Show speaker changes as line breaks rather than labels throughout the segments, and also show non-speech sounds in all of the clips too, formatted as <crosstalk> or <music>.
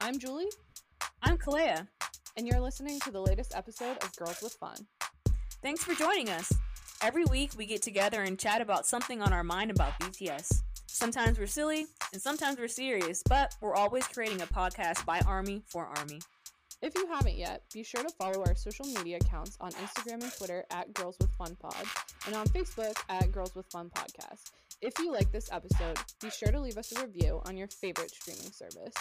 I'm Julie,
I'm Kalea.
and you're listening to the latest episode of Girls with Fun.
Thanks for joining us. Every week we get together and chat about something on our mind about BTS. Sometimes we're silly and sometimes we're serious, but we're always creating a podcast by Army for Army.
If you haven't yet, be sure to follow our social media accounts on Instagram and Twitter at Girls with Fun Pod and on Facebook at Girls with Fun Podcast. If you like this episode, be sure to leave us a review on your favorite streaming service.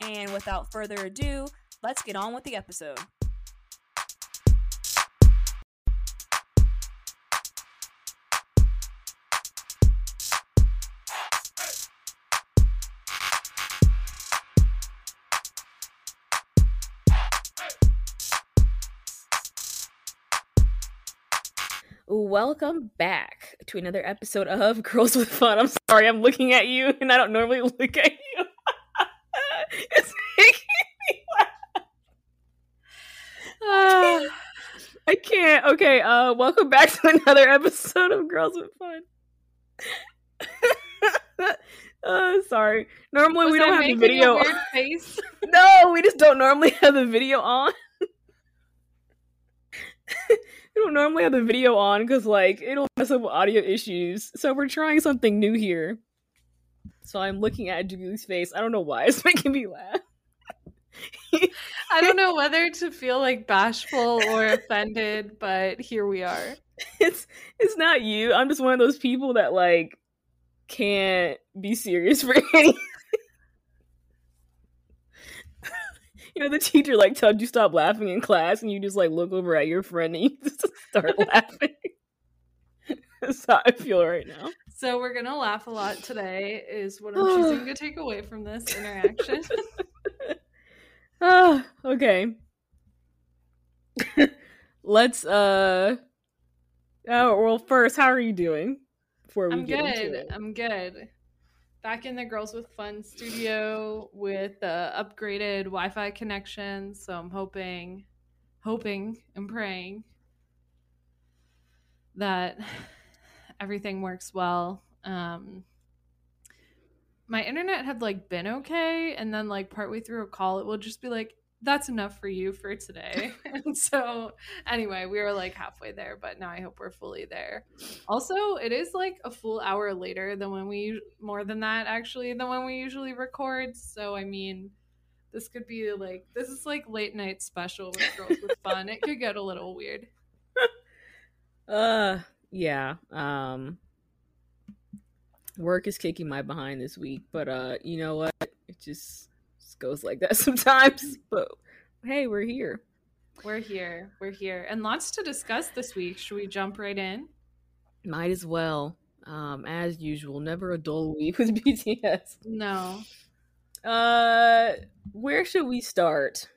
And without further ado, let's get on with the episode. Welcome back to another episode of <laughs> Girls with Fun. I'm sorry, I'm looking at you and I don't normally <laughs> look at you. it's making me laugh. Ah, Okay, uh welcome back to <laughs> another episode of Girls with Fun. <laughs> uh sorry. Normally we
Was I
don't have the video.
face. <laughs>
no, we just don't normally have the video on. we don't normally have the video on because like it'll mess up audio issues. So we're trying something new here. So I'm looking at Julie's face. I don't know why it's making me laugh.
I don't know whether to feel like bashful or offended, but here we are. <laughs>
It's it's not you. I'm just one of those people that like can't be serious <laughs> for anything. <laughs> you know, the teacher like told you stop laughing in class, and you just like look over at your friend and you just start laughing. That's how I feel right now.
So we're gonna laugh a lot today, is what I'm choosing to <sighs> take away from this interaction.
Ah, <sighs> okay. Let's uh. Oh well, first, how are you doing? Before we
I'm
get into
good.
it.
I'm good. Back in the Girls with Fun studio with the upgraded Wi-Fi connection, so I'm hoping, hoping and praying that everything works well. Um, my internet had like been okay, and then like partway through a call, it will just be like, "That's enough for you for today." <laughs> and so, anyway, we were like halfway there, but now I hope we're fully there. Also, it is like a full hour later than when we more than that actually than when we usually record. So I mean, this could be like this is like late night special with girls with fun. It could get a little weird. <laughs>
Uh, yeah. Um, work is kicking my behind this week, but uh, you know what? It just, just goes like that <laughs> sometimes. But hey, we're here.
We're here. We're here. And lots to discuss this week. Should we jump right in?
Might as well. Um, as usual, never a dull week with <laughs> BTS.
No.
Uh, where should we start?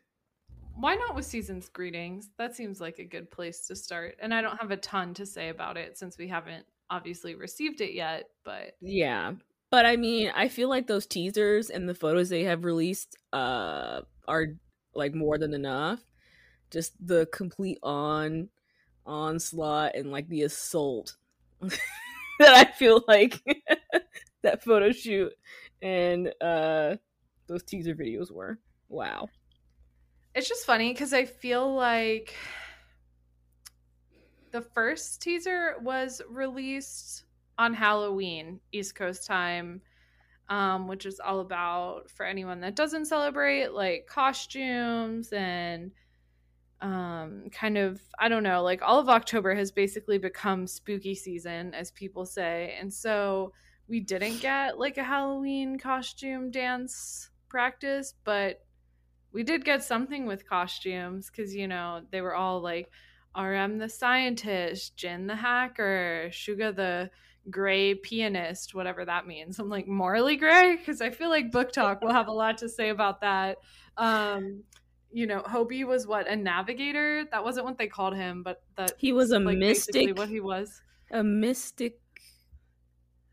Why not with season's greetings? That seems like a good place to start. And I don't have a ton to say about it since we haven't obviously received it yet, but
Yeah. But I mean, I feel like those teasers and the photos they have released uh are like more than enough. Just the complete on onslaught and like the assault <laughs> that I feel like <laughs> that photo shoot and uh those teaser videos were. Wow.
It's just funny because I feel like the first teaser was released on Halloween, East Coast time, um, which is all about for anyone that doesn't celebrate like costumes and um kind of i don't know like all of october has basically become spooky season as people say. And so we didn't get like a halloween costume dance practice but we did get something with costumes because you know they were all like rm the scientist jin the hacker suga the gray pianist whatever that means i'm like morally gray because i feel like BookTok will have a lot to say about that um you know hobi was what a navigator that wasn't what they called him but that
He was a
like
mystic,
what he was
a mystic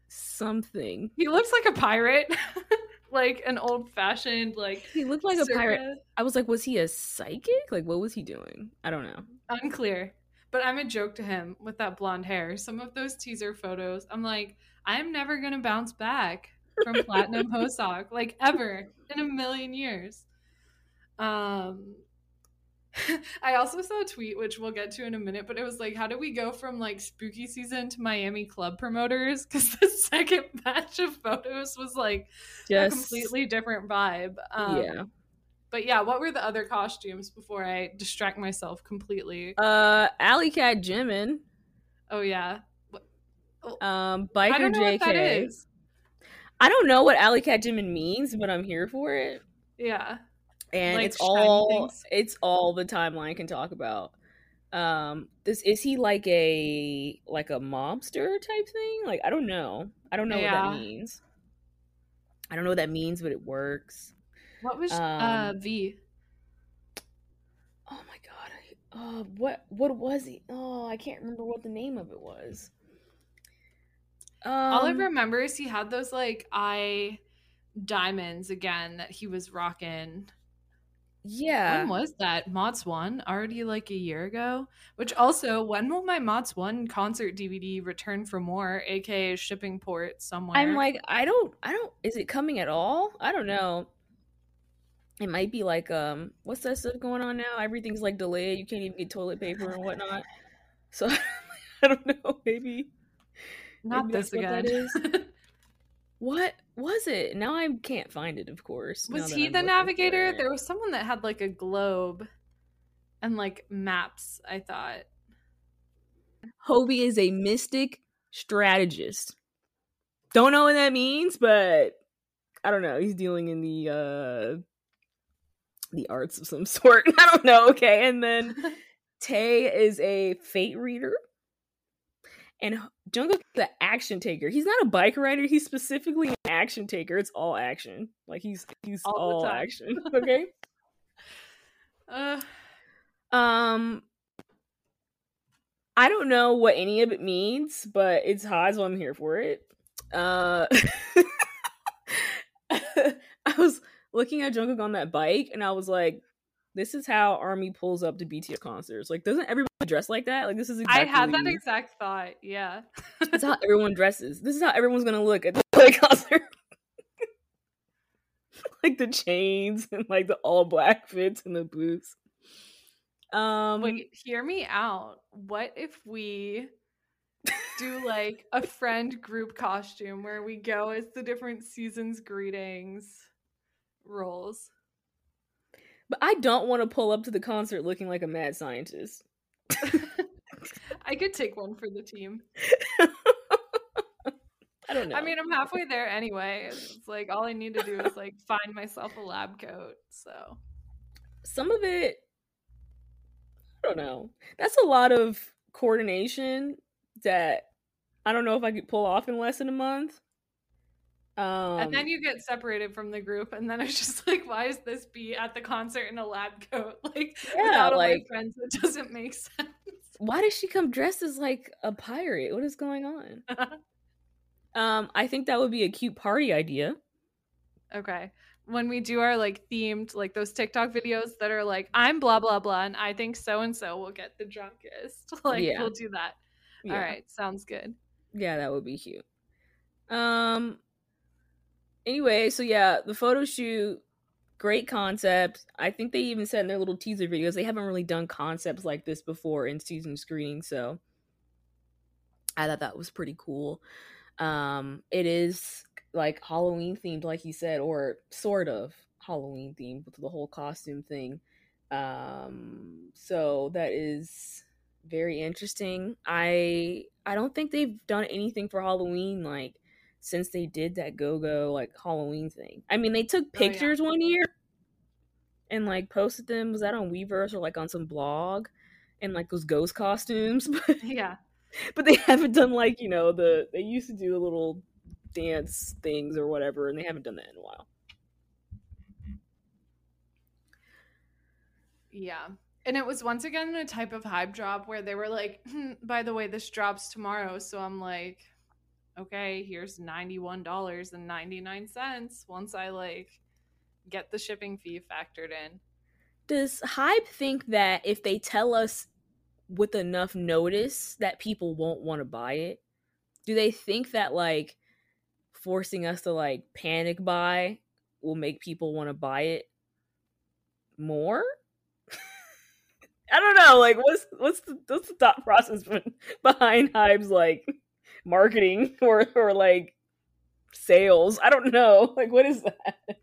something.
he looks like a pirate <laughs> like an old fashioned like
He looked like a pirate. I was like, was he a psychic? Like, what was he doing? I don't know.
Unclear but i'm a joke to him with that blonde hair some of those teaser photos i'm like i'm never gonna bounce back from Platinum <laughs> Hoseok, like ever in a million years. Um, <laughs> I also saw a tweet, which we'll get to in a minute, but it was like, how do we go from like spooky season to Miami club promoters? <laughs> Because the second batch of photos was like Just, a completely different vibe. Um, yeah. But yeah, what were the other costumes before I distract myself completely?
Uh, Alley Cat Jimin.
Oh yeah.
Oh, um, Biker JK. I don't know what Alley Cat Jimin means, but I'm here for it.
Yeah
and like it's all things. it's all the timeline can talk about um this is he like a like a mobster type thing like i don't know i don't know yeah. what that means i don't know what that means but it works
what was uh, um, uh v
oh my god uh what what was he oh i can't remember what the name of it was
um, all i um, remember is he had those like eye diamonds again that he was rocking
yeah.
When was that? MOTS 1 already like a year ago? Which also, when will my MOTS 1 concert DVD return for more, aka shipping port somewhere?
I'm like, I don't I don't is it coming at all? I don't know. It might be like um what's that stuff going on now? Everything's like delayed. You can't even get toilet paper and whatnot. So <laughs> I don't know, maybe
not maybe this again. <laughs>
What was it? Now I can't find it, of course.
Was he the navigator? There was someone that had like a globe and like maps, I thought.
Hobi is a mystic strategist. Don't know what that means, but I don't know. He's dealing in the uh the arts of some <laughs> sort. I don't know. Okay. And then Tae is a fate reader. And Jungkook the action taker. He's not a bike rider. He's specifically an action taker. It's all action. Like he's he's all, all action. <laughs> Okay. uh. Um. I don't know what any of it means, but it's hot, so I'm here for it. Uh. <laughs> I was looking at Jungkook on that bike, and I was like, "This is how Army pulls up to BTS concerts. Like, doesn't everybody dress like that? Like this is
exactly I had that exact thought. Yeah.
That's how <laughs> everyone dresses. This is how everyone's gonna look at the <laughs> concert. <laughs> like the chains and like the all black fits and the boots.
Um Wait, hear me out. What if we do like a friend group costume where we go as the different seasons greetings roles?
But I don't want to pull up to the concert looking like a mad scientist. <laughs>
I could take one for the team. <laughs>
I don't know. I
mean, I'm halfway there anyway. It's like all I need to do is like <laughs> find myself a lab coat. So
some of it, I don't know. That's a lot of coordination that I don't know if I could pull off in less than a month.
Um, and then you get separated from the group, and then it's just like, why is this be at the concert in a lab coat? <laughs> Like, yeah, without like, my friends, it doesn't make <laughs> sense.
Why does she come dressed as like a pirate? What is going on? <laughs> um, I think that would be a cute party idea.
Okay. When we do our like themed, like those TikTok videos that are like, I'm blah blah blah, and I think so and so will get the drunkest. Like, yeah. we'll do that. Yeah. All right, sounds good.
Yeah, that would be cute. Um, anyway, so yeah, the photo shoot, great concept. I think they even said in their little teaser videos they haven't really done concepts like this before in season's greeting, so I thought that was pretty cool. Um, it is like Halloween themed, like you said, or sort of Halloween themed with the whole costume thing. Um, so that is very interesting. I I don't think they've done anything for Halloween like since they did that go go like Halloween thing. I mean, they took pictures oh, yeah. one year and like posted them. Was that on Weverse or like on some blog? And like those ghost costumes. <laughs>
Yeah,
but they haven't done like you know the they used to do little dance things or whatever, and they haven't done that in a while.
Yeah. And it was once again a type of hype drop where they were like, hmm, by the way, this drops tomorrow. So I'm like, okay, here's $91.99 once I like get the shipping fee factored in.
Does HYBE think that if they tell us with enough notice that people won't want to buy it? Do they think that like forcing us to like panic buy will make people want to buy it more. <laughs> I don't know, like what's what's the what's the thought process <laughs> behind HYBE's like marketing <laughs> or or like sales? I don't know. <laughs> Like what is that?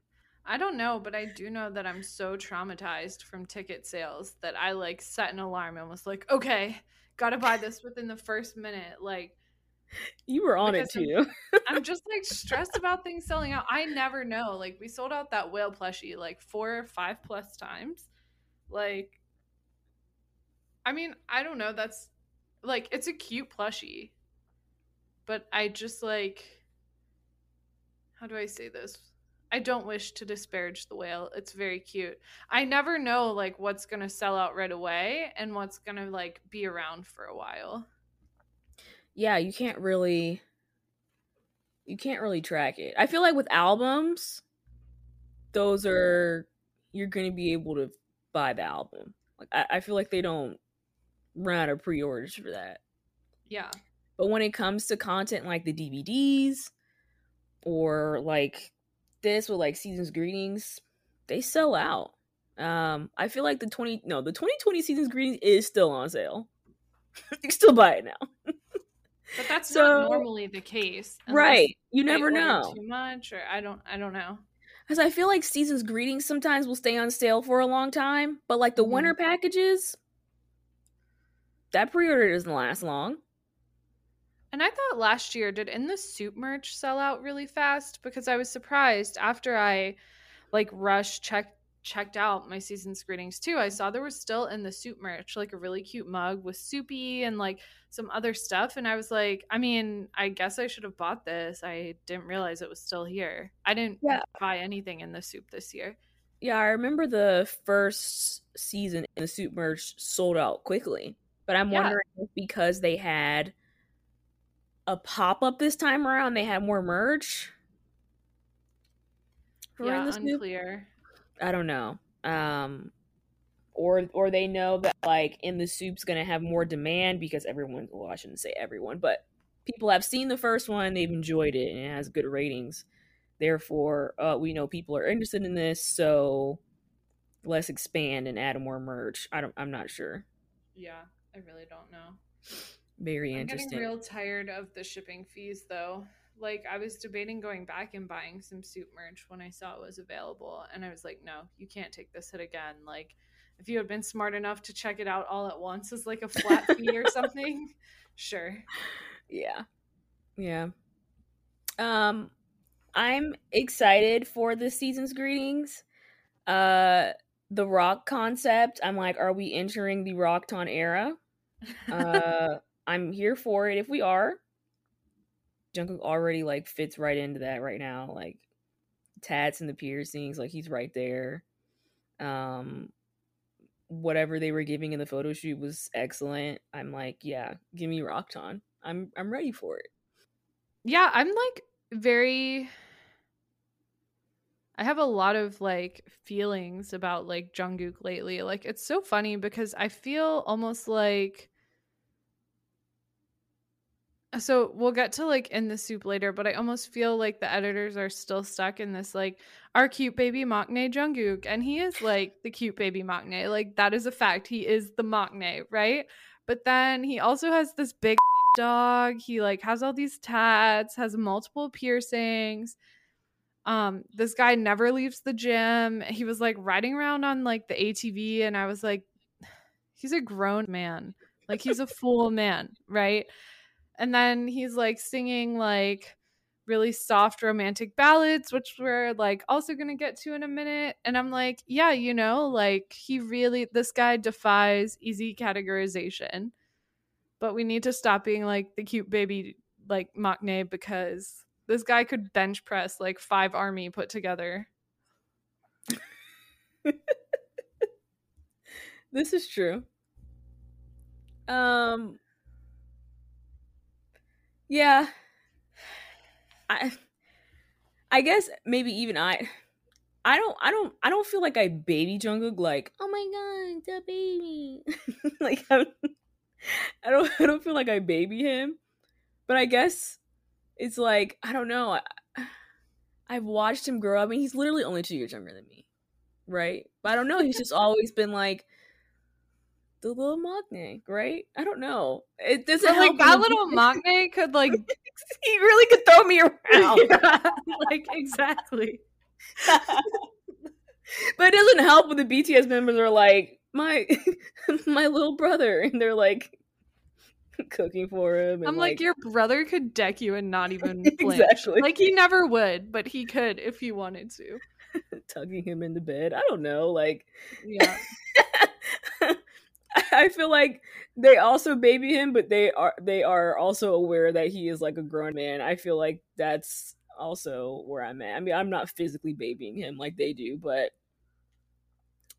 I don't know, but I do know that I'm so traumatized from ticket sales that I like set an alarm and was like, okay, gotta buy this within the first minute. Like,
you were on it too.
I'm, <laughs> I'm, just like stressed about things selling out. I never know. Like, we sold out that whale plushie like four or five plus times. Like, I mean, I don't know. That's like, it's a cute plushie, but I just like, how do I say this? I don't wish to disparage the whale. It's very cute. I never know like what's going to sell out right away and what's going to like be around for a while.
Yeah, you can't really you can't really track it. I feel like with albums those are you're going to be able to buy the album. Like I, I feel like they don't run out of pre-orders for that.
Yeah.
But when it comes to content like the DVDs or like this with like seasons greetings, they sell out. Um, I feel like the twenty no the twenty twenty seasons greetings is still on sale. <laughs> you can still buy it now.
but that's so, not normally the case,
right? You never know
too much, or I don't I don't know.
Because I feel like seasons greetings sometimes will stay on sale for a long time, but like the mm-hmm. winter packages, that pre-order doesn't last long.
And I thought last year did in the SOOP merch sell out really fast because I was surprised after I like rush checked checked out my season's greetings too. I saw there was still in the SOOP merch like a really cute mug with soupy and like some other stuff and I was like, I mean, I guess I should have bought this. I didn't realize it was still here. I didn't yeah. buy anything in the SOOP this year.
Yeah, I remember the first season in the SOOP merch sold out quickly. But I'm yeah. wondering if because they had a pop up this time around. They had more merch.
Yeah, unclear.
I don't know. Um, or or they know that like in the SOOP's gonna have more demand because everyone. Well, I shouldn't say everyone, but people have seen the first one. They've enjoyed it and it has good ratings. Therefore, uh, we know people are interested in this, so let's expand and add more merch. I don't. I'm not sure.
Yeah, I really don't know.
Very interesting.
I'm getting real tired of the shipping fees though. Like I was debating going back and buying some suit merch when I saw it was available and I was like, no, you can't take this hit again. Like if you had been smart enough to check it out all at once as like a flat <laughs> fee or something, sure.
Yeah. Yeah. Um I'm excited for the season's greetings. Uh the rock concept, I'm like, are we entering the Rocktan era? Uh <laughs> I'm here for it if we are. Jungkook already like fits right into that right now. Like tats and the piercings, like he's right there. Um whatever they were giving in the photo shoot was excellent. I'm like, yeah, give me Rocktan. I'm I'm ready for it.
Yeah, I'm like very I have a lot of like feelings about like Jungkook lately. Like it's so funny because I feel almost like so we'll get to like in the SOOP later, but I almost feel like the editors are still stuck in this like our cute baby maknae Jungkook, and he is like the cute baby maknae. Like that is a fact. He is the maknae, right? But then he also has this big <laughs> dog. He like has all these tats, has multiple piercings. Um, this guy never leaves the gym. He was like riding around on like the ATV, and I was like, <sighs> he's a grown man. Like he's a <laughs> full man, right? And then he's like singing like really soft romantic ballads, which we're like also going to get to in a minute. And I'm like, yeah, you know, like he really, this guy defies easy categorization. But we need to stop being like the cute baby, like maknae, because this guy could bench press like five army put together. <laughs>
this is true. Um, yeah. I I guess maybe even I I don't I don't I don't feel like I baby Jungkook like, "Oh my god, the baby." <laughs> like I'm, I don't I don't feel like I baby him. But I guess it's like I don't know. I, I've watched him grow up. I mean, he's literally only two years younger than me, right? But I don't know. He's just always been like the little maknae, right? I don't know. It doesn't
But, like
help
that little <laughs> maknae could like <laughs>
he really could throw me around. <laughs>
Yeah, like exactly.
but it doesn't help when the BTS members are like my my little brother, and they're like cooking for him. And
I'm like, your brother could deck you and not even flinch.
Exactly.
Like he never would, but he could if he wanted to.
tugging him into bed. I don't know, like.
Yeah. <laughs>
I feel like they also baby him, but they are they are also aware that he is like a grown man. I feel like that's also where I'm at. I mean, I'm not physically babying him like they do, but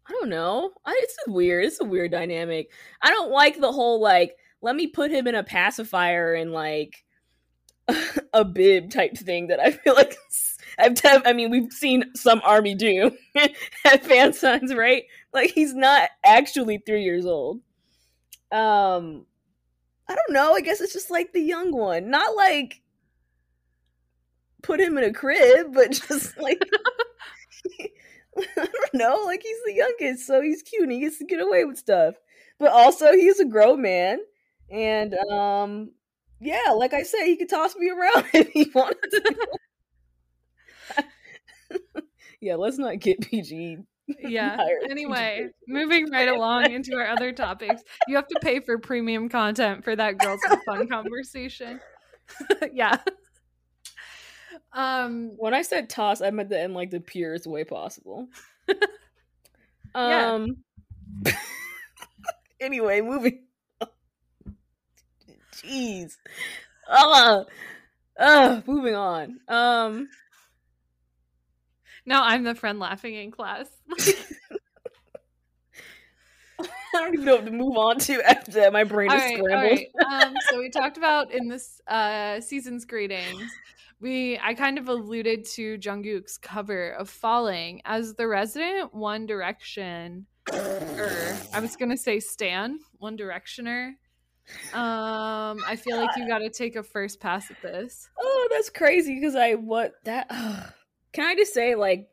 I don't know. I, it's weird. It's a weird dynamic. I don't like the whole like let me put him in a pacifier and like <laughs> a bib type thing that I feel like I've def- I mean we've seen some army do <laughs> at fan signs, right? Like he's not actually three years old. Um, I don't know. I guess it's just like the young one, not like put him in a crib, but <laughs> just like <laughs> I don't know. Like he's the youngest, so he's cute and he gets to get away with stuff. But also, he's a grown man, and um, yeah, like I said, he could toss me around if he wanted to. <laughs> yeah, let's not get PG <laughs>
Yeah. Anyway, moving right <laughs> along into our other topics. You have to pay for premium content for that girls with fun conversation. yeah. Um
When I said toss, I meant that in like the purest way possible.
Yeah.
um. anyway, moving. on. Jeez. Ah. Uh, moving on. Um.
Now I'm the friend laughing in class. <laughs>
I don't even know what to move on to after that. My brain
all
is
right,
scrambled.
right. <laughs> Um, so we talked about in this uh, season's greetings. We I kind of alluded to Jungkook's cover of "Falling" as the resident One Direction, or I was gonna say Stan One Directioner. Um, I feel like you got to take a first pass at this.
Oh, that's crazy because I what that <sighs> can I just say like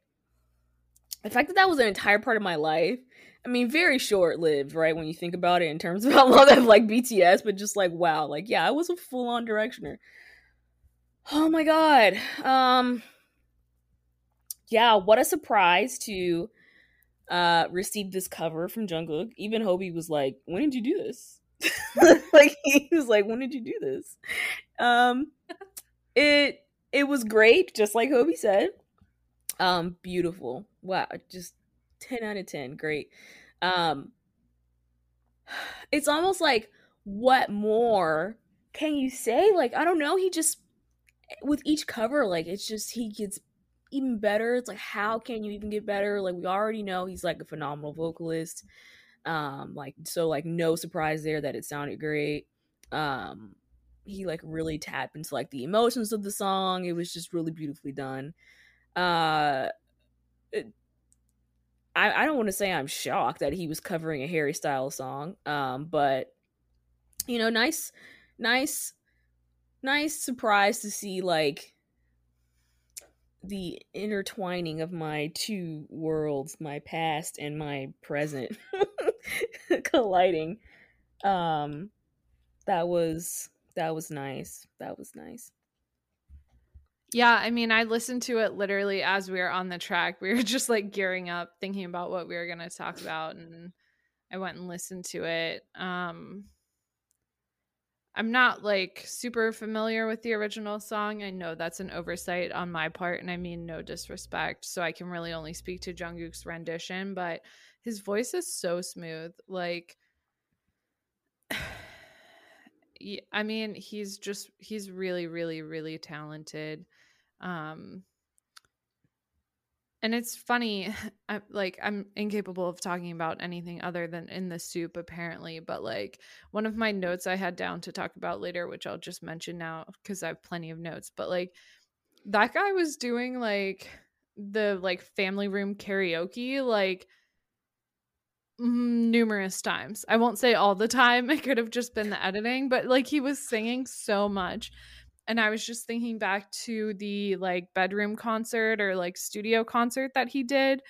the fact that that was an entire part of my life. I mean, very short lived, right? When you think about it in terms <laughs> of how long I've like BTS, but just like wow, like yeah, I was a full on directioner. Oh my god. Um yeah, what a surprise to uh receive this cover from Jungkook. Even Hobi was like, "When did you do this?" <laughs> like he was like, "When did you do this?" Um it it was great, just like Hobi said. Um beautiful. Wow, just 10 out of 10. Great. Um it's almost like what more can you say? Like I don't know, he just with each cover like it's just he gets even better. It's like how can you even get better? Like we already know he's like a phenomenal vocalist. Um like so like no surprise there that it sounded great. Um he like really tapped into like the emotions of the song. It was just really beautifully done. Uh I, I don't want to say I'm shocked that he was covering a Harry Styles song, um, but you know, nice, nice, nice surprise to see like the intertwining of my two worlds, my past and my present, <laughs> colliding. Um, that was that was nice. That was nice.
Yeah, I mean, I listened to it literally as we were on the track. We were <laughs> just like gearing up, thinking about what we were going to talk about, and I went and listened to it. Um, I'm not like super familiar with the original song. I know that's an oversight on my part, and I mean no disrespect. So I can really only speak to Jungkook's rendition, but his voice is so smooth. Like, <sighs> I mean, he's just he's really, really, really talented. Um, and it's funny, <laughs> I, like I'm incapable of talking about anything other than in the SOOP, apparently. But like one of my notes I had down to talk about later, which I'll just mention now because I have plenty of notes. But like that guy was doing like the like family room karaoke, like numerous times. I won't say all the time. <laughs> It could have just been the editing, but like he was singing so much. And I was just thinking back to the like bedroom concert or like studio concert that he did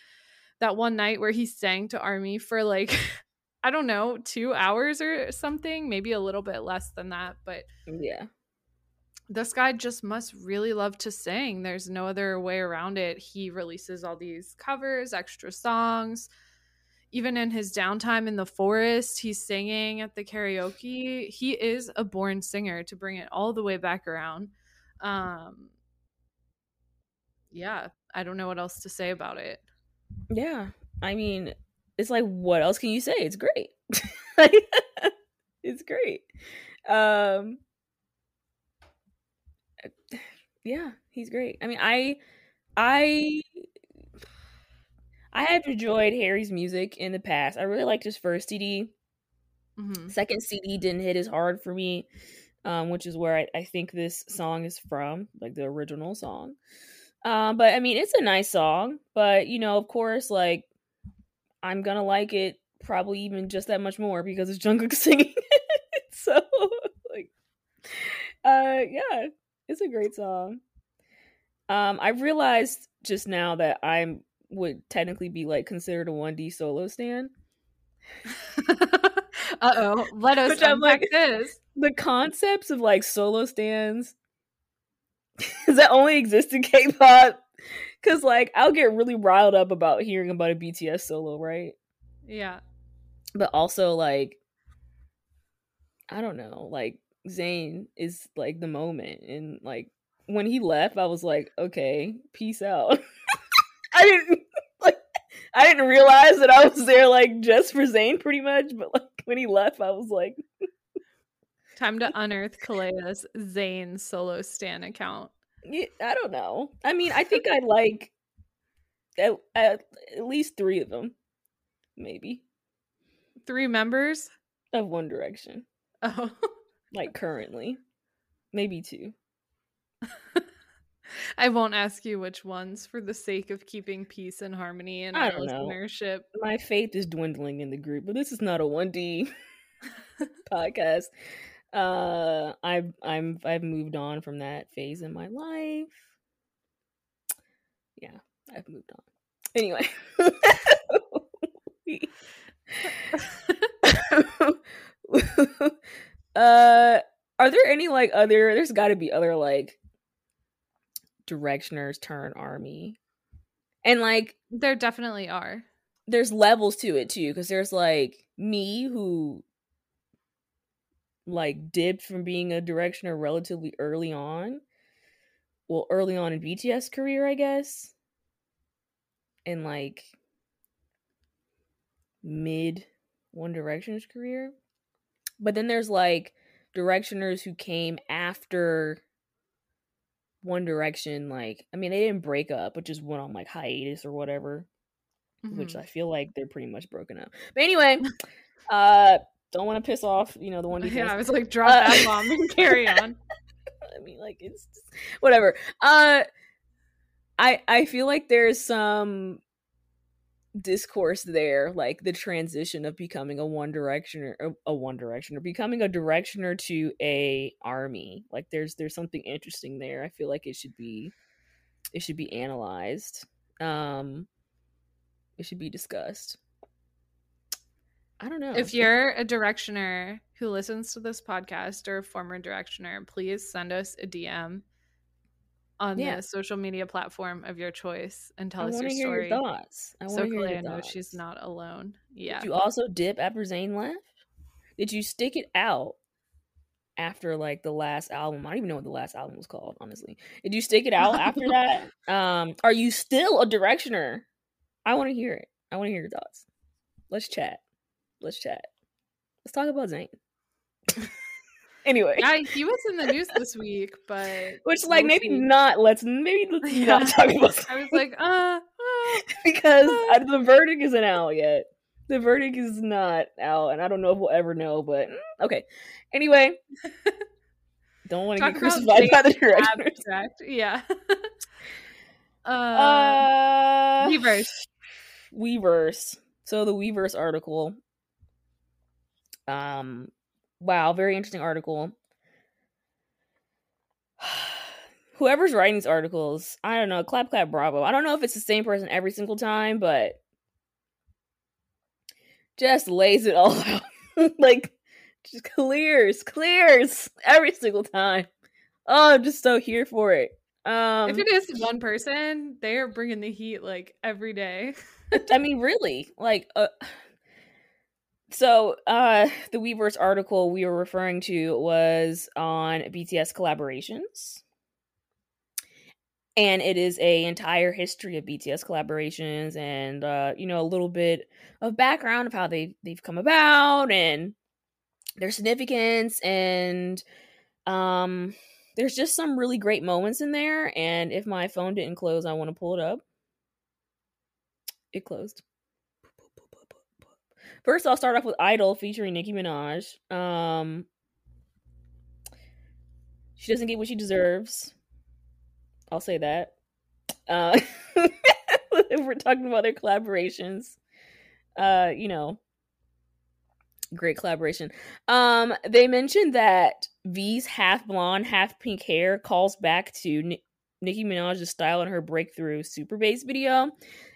that one night where he sang to Army for like <laughs> I don't know, 2 hours or something, maybe a little bit less than that, but mm,
yeah.
This guy just must really love to sing. There's no other way around it. He releases all these covers, extra songs. Even in his downtime in the forest, he's singing at the karaoke. He is a born singer to bring it all the way back around. Um, yeah, I don't know what else to say about it.
Yeah. I mean, it's like what else can you say? It's great. <laughs> <laughs> it's great. Um <sighs> yeah, he's great. I mean, I I I have enjoyed Harry's music in the past. I really liked his first CD. Mm-hmm. Second CD didn't hit as hard for me, um, which is where I, I, think this song is from, like the original song. Um, but I mean, it's a nice song. But you know, of course, like I'm gonna like it probably even just that much more because it's Jungkook <laughs> singing. <laughs> so, like, uh, yeah, it's a great song. Um, I realized just now that I would technically be like considered a 1D solo stand. <laughs>
uh oh, let us Which unpack like, this.
The concepts of like solo stands <laughs> that only exist in K-pop? Because like I'll get really riled up about hearing about a BTS solo, right?
Yeah.
But also like I don't know, like Zayn is like the moment and like when he left I was like, okay, peace out. <laughs> I didn't <laughs> like I didn't realize that I was there like just for Zayn pretty much, but like when he left I was like <laughs>
Time to <laughs> unearth Kalea's Zayn solo stan account.
Yeah, I don't know. I mean, I think I like at, at, at least three of them, maybe
three members
of One Direction.
Oh,
like currently, maybe two.
I won't ask you which ones for the sake of keeping peace and harmony and our listenership.
Know. My faith is dwindling in the group, but this is not a 1D <laughs> <laughs> podcast uh i've i'm i've moved on from that phase in my life yeah i've moved on anyway <laughs> uh are there any like other there's got to be other like directioners turn army and like
there definitely are
there's levels to it too because there's like me who like dipped from being a directioner relatively early on. Well, early on in BTS career, I guess. And like mid One Direction's career. But then there's like directioners who came after One Direction, like I mean they didn't break up, but just went on like hiatus or whatever. Mm-hmm. Which I feel like they're pretty much broken up. But anyway, uh don't want to piss off, you know, the one. <laughs>
Yeah, I was like, drop uh, that bomb and <laughs> carry on.
I mean, like it's just, whatever. Uh, I I feel like there's some discourse there, like the transition of becoming a one directioner, a one directioner, becoming a directioner to a army. Like there's there's something interesting there. I feel like it should be it should be analyzed. Um, it should be discussed. I don't know.
If you're a directioner who listens to this podcast or a former directioner, please send us a DM on yeah. the social media platform of your choice and tell I us your story.
Your thoughts. I
so Kalea knows she's not alone. Yeah.
Did you also dip after Zayn left? Did you stick it out after like the last album? I don't even know what the last album was called, honestly. Did you stick it out after that? <laughs> Um, are you still a directioner? I want to hear it. I want to hear your thoughts. Let's chat let's chat. Let's talk about Zayn. Anyway,
yeah, he was in the news this week, but <laughs>
which like maybe not. Let's maybe <laughs> let's yeah. not talk about.
I was like, uh, uh <laughs>
because uh. the verdict isn't out yet. The verdict is not out, and I don't know if we'll ever know. But mm, okay. Anyway, don't want to get crucified by the directors.
Yeah.
uh, uh, Weverse. Weverse. So the Weverse article um, wow, very interesting article. <sighs> whoever's writing these articles, I don't know, clap clap bravo. I don't know if it's the same person every single time, but just lays it all <laughs> out. like just clears, clears every single time. Oh, I'm just so here for it. Um
if it is one person, they are bringing the heat like every day.
I <laughs> mean, really, like, uh, so uh, the Weverse article we were referring to was on BTS collaborations, and it is a entire history of BTS collaborations, and uh, you know a little bit of background of how they they've come about and their significance, and um, there's just some really great moments in there. And if my phone didn't close, I want to pull it up it closed. First, I'll start off with Idol featuring Nicki Minaj. Um, she doesn't get what she deserves. I'll say that. Uh, if <laughs> we're talking about their collaborations, uh, you know, great collaboration. Um, they mentioned that V's half blonde, half pink hair calls back to N- Nicki Minaj's style in her breakthrough Super Bass video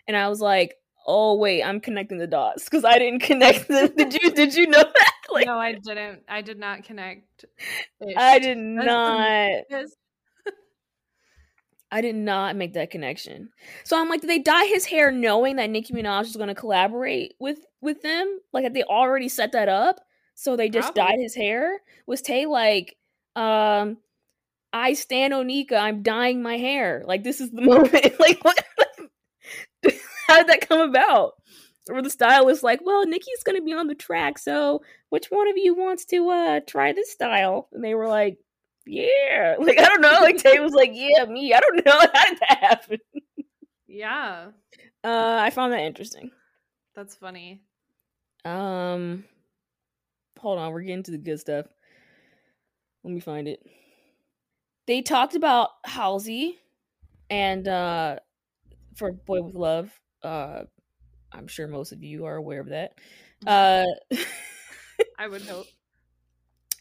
and I was like, "Oh wait, I'm connecting the dots because I didn't connect the. <laughs> did you? Did you know that? <laughs>
Like, no, I didn't. I did not connect.
I did <laughs> not. I did not make that connection. So I'm like, did they dye his hair knowing that Nicki Minaj was going to collaborate with with them? Like, they already set that up? So they just Probably. dyed his hair? Was Tae like, um, I stand Onika, I'm dyeing my hair. Like, this is the moment. like, what? <laughs> how did that come about? Or the stylist is like, well, Nicki's gonna be on the track, so which one of you wants to uh try this style? And they were like, Yeah. <laughs> Like I don't know. Like Tae was like, Yeah, me. I don't know. <laughs> How did that happen?
Yeah.
Uh I found that interesting.
That's funny.
Um hold on, we're getting to the good stuff. Let me find it. They talked about Halsey and uh for Boy with Love. Uh, I'm sure most of you are aware of that. Uh, <laughs>
I would hope.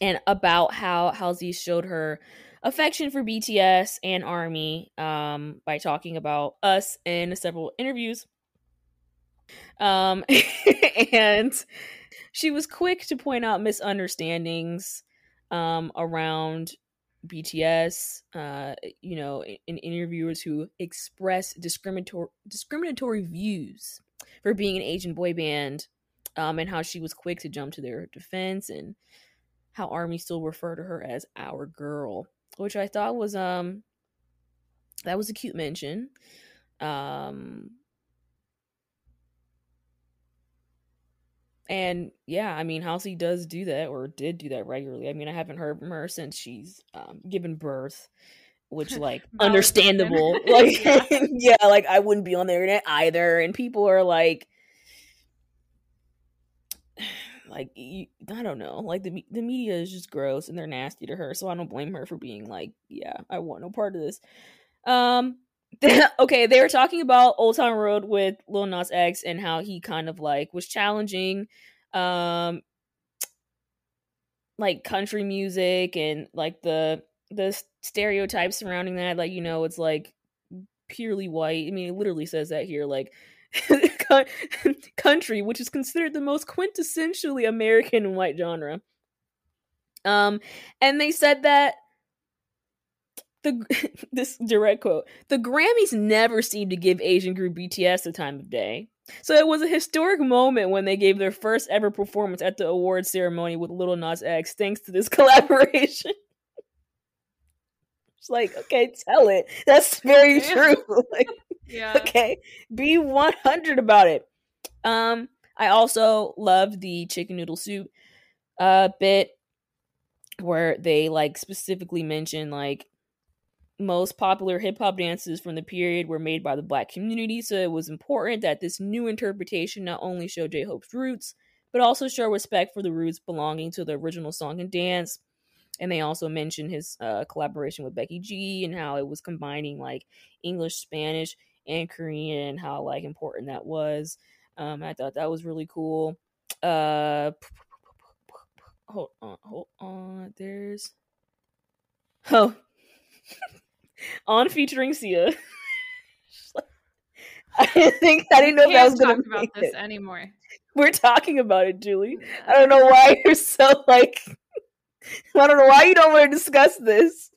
And about how Halsey showed her affection for BTS and Army um, by talking about us in several interviews. Um, <laughs> and she was quick to point out misunderstandings um, around BTS, uh, you know, in interviewers who express discriminatory discriminatory views for being an Asian boy band, um, and how she was quick to jump to their defense, and how Army still refer to her as our girl, which I thought was um that was a cute mention. Um, And yeah, I mean, Halsey does do that or did do that regularly. I mean, I haven't heard from her since she's um, given birth, which <laughs> like understandable. <laughs> like yeah. <laughs> yeah, like I wouldn't be on the internet either. And people are like, <sighs> like I don't know, like the the media is just gross and they're nasty to her. So I don't blame her for being like, yeah, I want no part of this. Um, <laughs> okay, they were talking about Old Town Road with Lil Nas X and how he kind of like was challenging um like country music and like the the stereotypes surrounding that. Like you know it's like purely white. I mean it literally says that here like <laughs> <laughs> country which is considered the most quintessentially american white genre. Um and they said that the <laughs> this direct quote the grammys never seem to give asian group bts the time of day so it was a historic moment when they gave their first ever performance at the award ceremony with Little Nas X, thanks to this <laughs> collaboration. it's like, okay, tell it. That's very true. <laughs> like, yeah. Okay, be one hundred about it. Um, I also love the chicken noodle soup uh bit where they like specifically mention like most popular hip hop dances from the period were made by the black community, so it was important that this new interpretation not only show J Hope's roots, but also show respect for the roots belonging to the original song and dance. And they also mentioned his uh, collaboration with Becky G and how it was combining like English, Spanish, and Korean, and how like important that was. Um, I thought that was really cool. Uh, hold on, hold on. There's oh <laughs> <laughs> on featuring Sia. <laughs> <laughs> I didn't think I didn't know if that was going to
talk about this it. anymore.
We're talking about it, Julie. I don't know why you're so like. I don't know why you don't want to discuss this.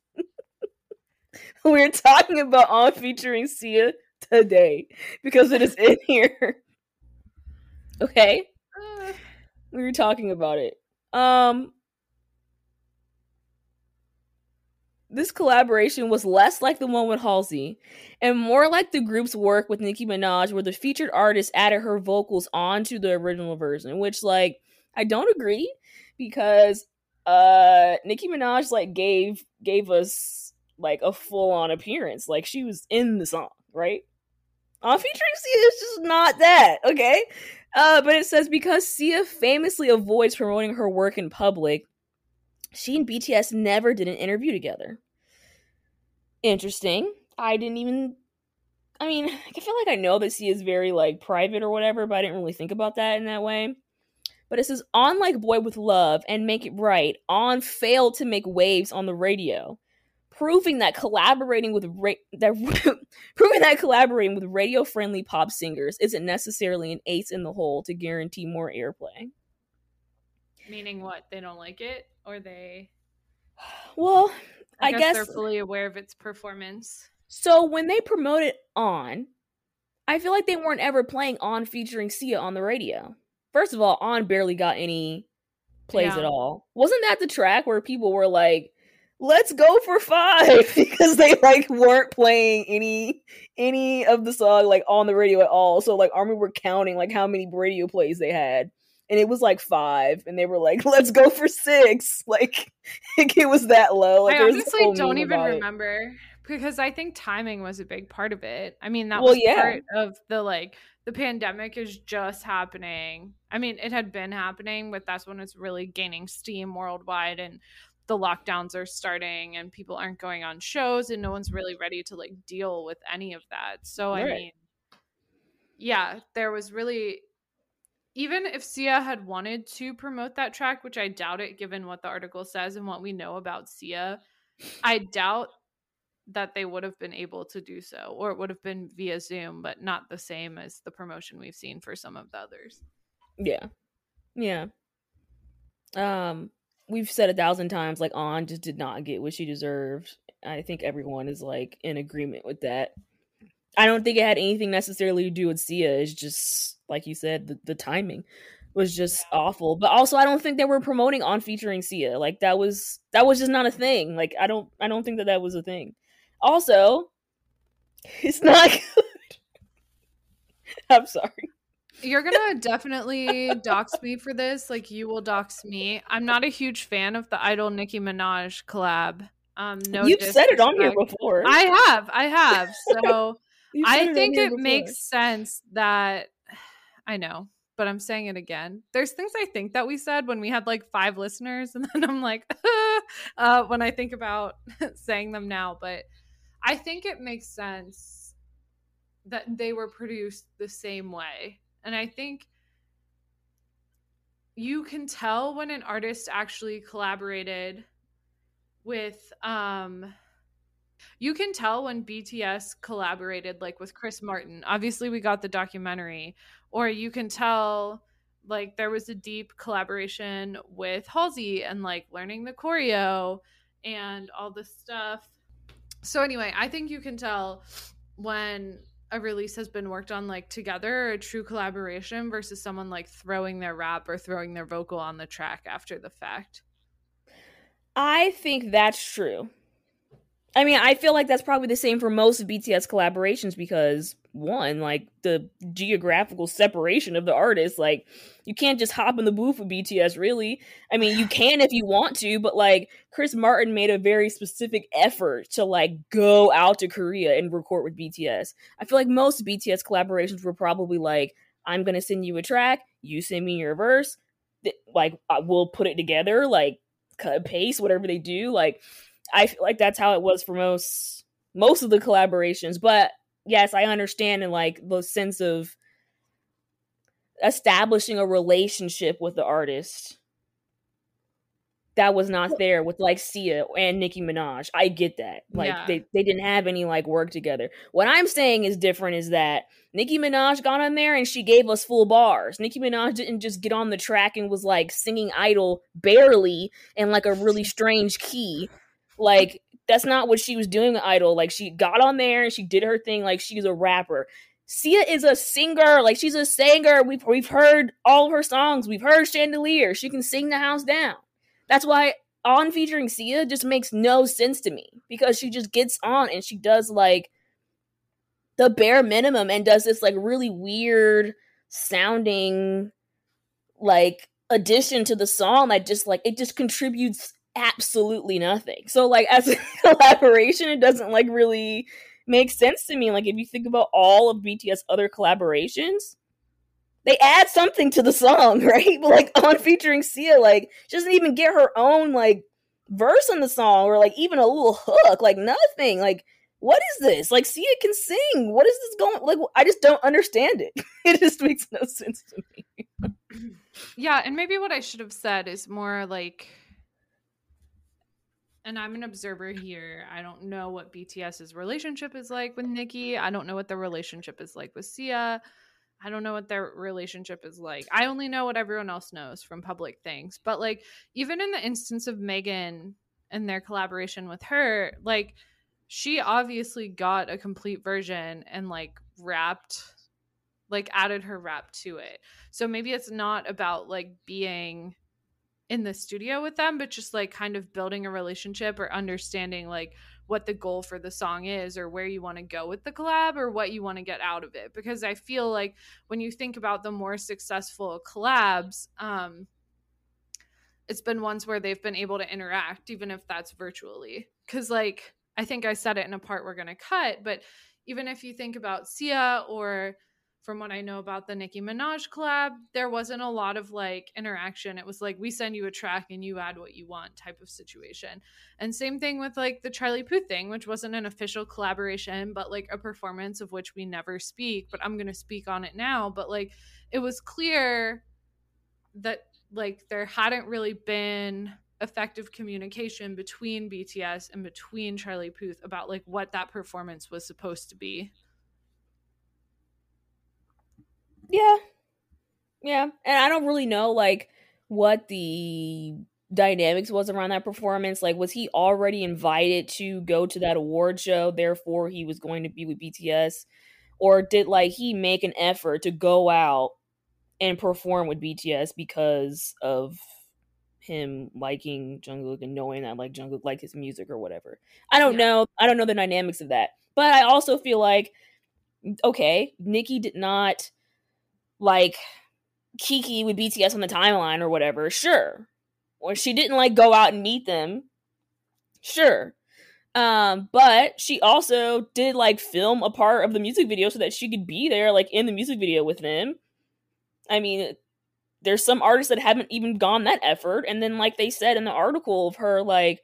We're talking about on featuring Sia today because it is in here. Okay, uh. we were talking about it. Um, this collaboration was less like the one with Halsey and more like the group's work with Nicki Minaj, where the featured artist added her vocals onto the original version, which, like, I don't agree because uh Nicki Minaj like gave gave us like a full on appearance. Like she was in the song, right? On featuring Sia is just not that, okay? Uh, but it says because Sia famously avoids promoting her work in public, she and BTS never did an interview together. Interesting. I didn't even. I mean, <laughs> I feel like I know that she is very like private or whatever, but I didn't really think about that in that way. But it says on like Boy With Luv and Make It Right, on failed to make waves on the radio, proving that collaborating with ra- that <laughs> proving that collaborating with radio friendly pop singers isn't necessarily an ace in the hole to guarantee more airplay.
Meaning what? They don't like it or they <sighs>
Well, I, I guess, guess
they're fully aware of its performance.
So when they promote it on, I feel like they weren't ever playing on featuring Sia on the radio. First of all, on barely got any plays yeah. at all. Wasn't that the track where people were like, let's go for five <laughs> because they like weren't playing any any of the song like on the radio at all so like army were counting like how many radio plays they had and it was like five, and they were like, <laughs> "Let's go for six. <laughs> Like, it was that low. Like,
I honestly don't even remember it. because I think timing was a big part of it. I mean, that
well,
was
yeah.
part of the like the pandemic is just happening. I mean, it had been happening, but that's when it's really gaining steam worldwide, and the lockdowns are starting, and people aren't going on shows, and no one's really ready to like deal with any of that. So, right. I mean, yeah, there was really even if Sia had wanted to promote that track, which I doubt it given what the article says and what we know about Sia, I doubt that they would have been able to do so or it would have been via Zoom, but not the same as the promotion we've seen for some of the others.
Yeah. Yeah. Um we've said a thousand times like on just did not get what she deserved. I think everyone is like in agreement with that. I don't think it had anything necessarily to do with Sia. It's just like you said, the, the timing was just awful. But also I don't think they were promoting on featuring Sia. Like that was that was just not a thing. Like I don't I don't think that that was a thing. Also, <laughs> it's not good. <laughs> I'm sorry.
You're gonna <laughs> definitely dox me for this, like you will dox me. I'm not a huge fan of the Idol Nicki Minaj collab. Um, no,
you've said it on here before.
I have, I have. So I think it, it makes sense that <sighs> I know, but I'm saying it again. There's things I think that we said when we had like five listeners, <laughs> and then I'm like, <laughs> uh, when I think about <laughs> saying them now, but I think it makes sense that they were produced the same way. And I think you can tell when an artist actually collaborated with um you can tell when BTS collaborated like with Chris Martin. Obviously, we got the documentary, or you can tell like there was a deep collaboration with Halsey and like learning the choreo and all this stuff. So anyway, I think you can tell when a release has been worked on like together, a true collaboration versus someone like throwing their rap or throwing their vocal on the track after the fact.
I think that's true. I mean, I feel like that's probably the same for most BTS collaborations because one, like the geographical separation of the artists, like you can't just hop in the booth with BTS really. I mean, you can if you want to, but like Chris Martin made a very specific effort to like go out to Korea and record with BTS. I feel like most BTS collaborations were probably like I'm going to send you a track, you send me your verse, like we'll put it together, like cut paste whatever they do, like I feel like that's how it was for most most of the collaborations. But yes, I understand in like the sense of establishing a relationship with the artist. that was not there with like Sia and Nicki Minaj. I get that. Like yeah. they, they didn't have any like work together. What I'm saying is different is that Nicki Minaj got on there and she gave us full bars. Nicki Minaj didn't just get on the track and was like singing idol barely in like a really strange key. Like that's not what she was doing with Idol. Like she got on there and she did her thing like she's a rapper. Sia is a singer, like she's a singer. We've we've heard all of her songs. We've heard Chandelier. She can sing the house down. That's why on featuring Sia just makes no sense to me because she just gets on and she does like the bare minimum and does this like really weird sounding like addition to the song that just like it just contributes absolutely nothing. So like as a <laughs> collaboration it doesn't like really make sense to me like if you think about all of BTS other collaborations they add something to the song, <laughs> right? But like on featuring Sia, like she doesn't even get her own like verse in the song or like even a little hook, like nothing. Like, what is this? Like Sia can sing. What is this going like I just don't understand it. <laughs> it just makes no sense to me.
yeah, and maybe what I should have said is more like and I'm an observer here. I don't know what BTS's relationship is like with Nicki. I don't know what their relationship is like with Sia. I don't know what their relationship is like. I only know what everyone else knows from public things. But like even in the instance of Megan and their collaboration with her, like she obviously got a complete version and like wrapped like added her rap to it. So maybe it's not about like being in the studio with them, but just like kind of building a relationship or understanding like what the goal for the song is or where you want to go with the collab or what you want to get out of it. Because i feel like when you think about the more successful collabs um it's been ones where they've been able to interact even if that's virtually. Cuz like i think i said it in a part we're going to cut but even if you think about sia or from what I know about the Nicki Minaj collab, there wasn't a lot of like interaction. It was like we send you a track and you add what you want type of situation. And same thing with like the Charlie Puth thing, which wasn't an official collaboration, but like a performance of which we never speak. But I'm going to speak on it now. But like it was clear that like there hadn't really been effective communication between BTS and between Charlie Puth about like what that performance was supposed to be.
Yeah. Yeah. And I don't really know like what the dynamics was around that performance. Like was he already invited to go to that award show, therefore he was going to be with BTS? Or did like he make an effort to go out and perform with BTS because of him liking Jungkook and knowing that like Jungkook liked his music or whatever. I don't yeah. know. I don't know the dynamics of that. But I also feel like okay, Nicki did not like Kiki with BTS on the timeline or whatever, sure. Or she didn't like go out and meet them, sure. Um, but she also did like film a part of the music video so that she could be there, like in the music video with them. I mean, there's some artists that haven't even gone that effort. And then, like they said in the article of her, like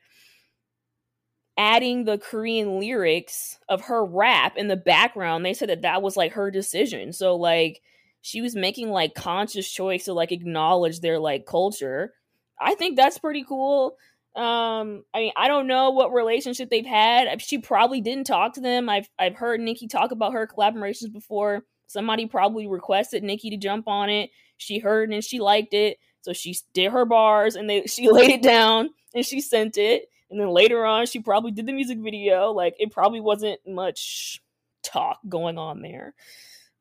adding the Korean lyrics of her rap in the background, they said that that was like her decision. So, like, she was making like conscious choice to like acknowledge their like culture. I think that's pretty cool. Um, I mean, I don't know what relationship they've had. She probably didn't talk to them. I've I've heard Nicki talk about her collaborations before. Somebody probably requested Nicki to jump on it. She heard and she liked it, so she did her bars and they <laughs> she <laughs> laid it down and she sent it. And then later on, she probably did the music video. Like it probably wasn't much talk going on there.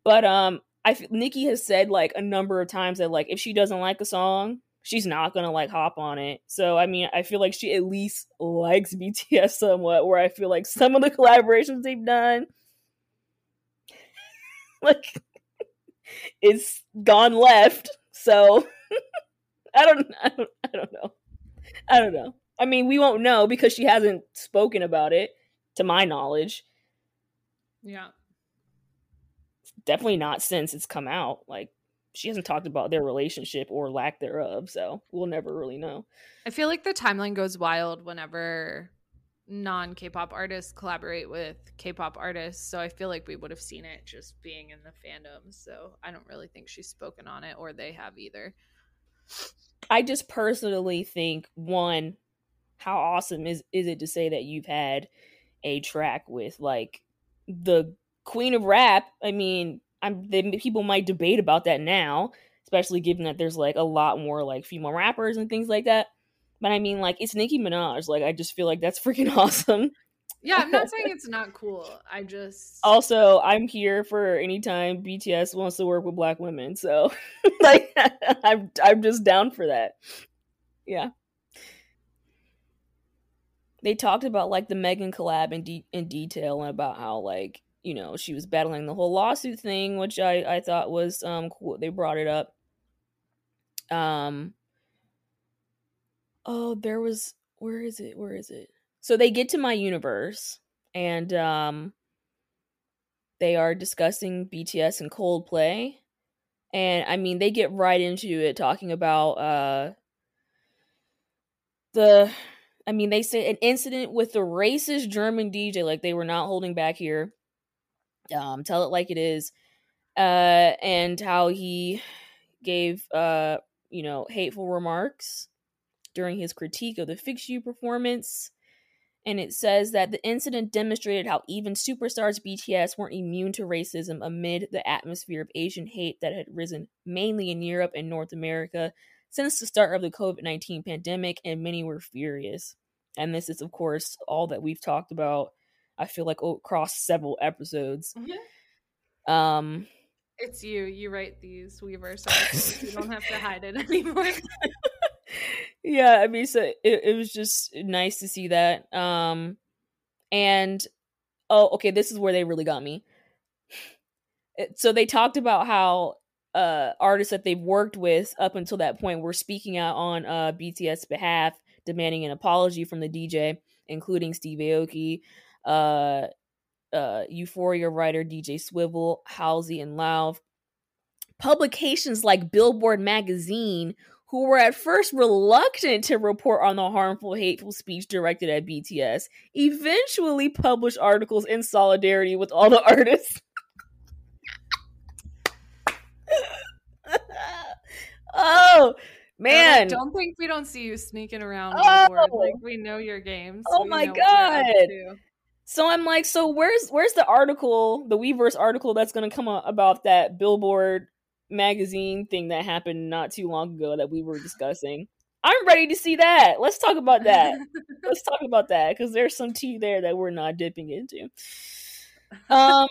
But um, I Nicki has said like a number of times that like if she doesn't like a song, she's not gonna like hop on it. So I mean, I feel like she at least likes BTS somewhat. Where I feel like some of the collaborations they've done, <laughs> like, it's gone left. So <laughs> I don't, I don't, I don't know. I don't know. I mean, we won't know because she hasn't spoken about it, to my knowledge.
Yeah
definitely not since it's come out. Like she hasn't talked about their relationship or lack thereof, so we'll never really know.
I feel like the timeline goes wild whenever non K-pop artists collaborate with K-pop artists, so I feel like we would have seen it just being in the fandom. So I don't really think she's spoken on it or they have either.
I just personally think one, how awesome is is it to say that you've had a track with like the queen of rap? I mean, I'm the, people might debate about that now, especially given that there's like a lot more like female rappers and things like that. But I mean, like it's Nicki Minaj. Like I just feel like that's <laughs> freaking awesome.
Yeah, I'm not saying <laughs> it's not cool. I just
also I'm here for anytime BTS wants to work with black women. So <laughs> like I'm I'm just down for that. Yeah. They talked about like the Megan collab in de- in detail and about how like you know she was battling the whole lawsuit thing, which I I thought was um cool. They brought it up. Um. Oh, there was where is it? Where is it? So they get to my universe and um they are discussing BTS and Coldplay. And I mean they get right into it talking about uh the I mean they say an incident with the racist German DJ like they were not holding back here. Um tell it like it is. Uh and how he gave uh you know hateful remarks during his critique of the Fix You performance and it says that the incident demonstrated how even superstars BTS weren't immune to racism amid the atmosphere of Asian hate that had risen mainly in Europe and North America since the start of the COVID 19 pandemic, and many were furious. And this is, of course, all that we've talked about, I feel like, across several episodes. Mm-hmm. Um,
it's you. You write these Weverse <laughs> articles. you don't have to hide it anymore <laughs>
yeah, I mean, so it, it was just nice to see that. Um, and oh, okay, this is where they really got me. So they talked about how uh artists that they've worked with up until that point were speaking out on uh BTS behalf, demanding an apology from the DJ, including Steve Aoki, uh, uh, Euphoria writer DJ Swivel, Halsey, and Lauv. Publications like Billboard magazine who were at first reluctant to report on the harmful, hateful speech directed at BTS, eventually published articles in solidarity with all the artists. <laughs> oh man!
don't think we don't see you sneaking around. Oh. Like we know your games.
Oh my god! So I'm like, so where's where's the article, the Weverse article that's going to come up about that Billboard magazine thing that happened not too long ago that we were discussing. I'm ready to see that. Let's talk about that. <laughs> Let's talk about that because there's some tea there that we're not dipping into. Um,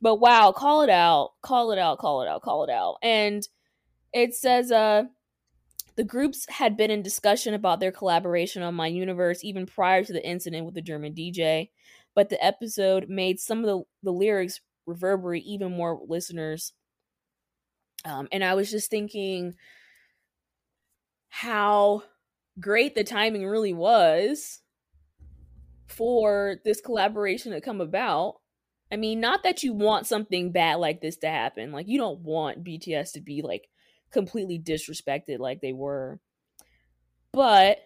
but wow, call it out, call it out, call it out, call it out. And it says, uh, the groups had been in discussion about their collaboration on My Universe even prior to the incident with the German DJ, but the episode made some of the, the lyrics reverberate even more listeners um, and I was just thinking how great the timing really was for this collaboration to come about. I mean, not that you want something bad like this to happen. Like you don't want BTS to be like completely disrespected like they were. But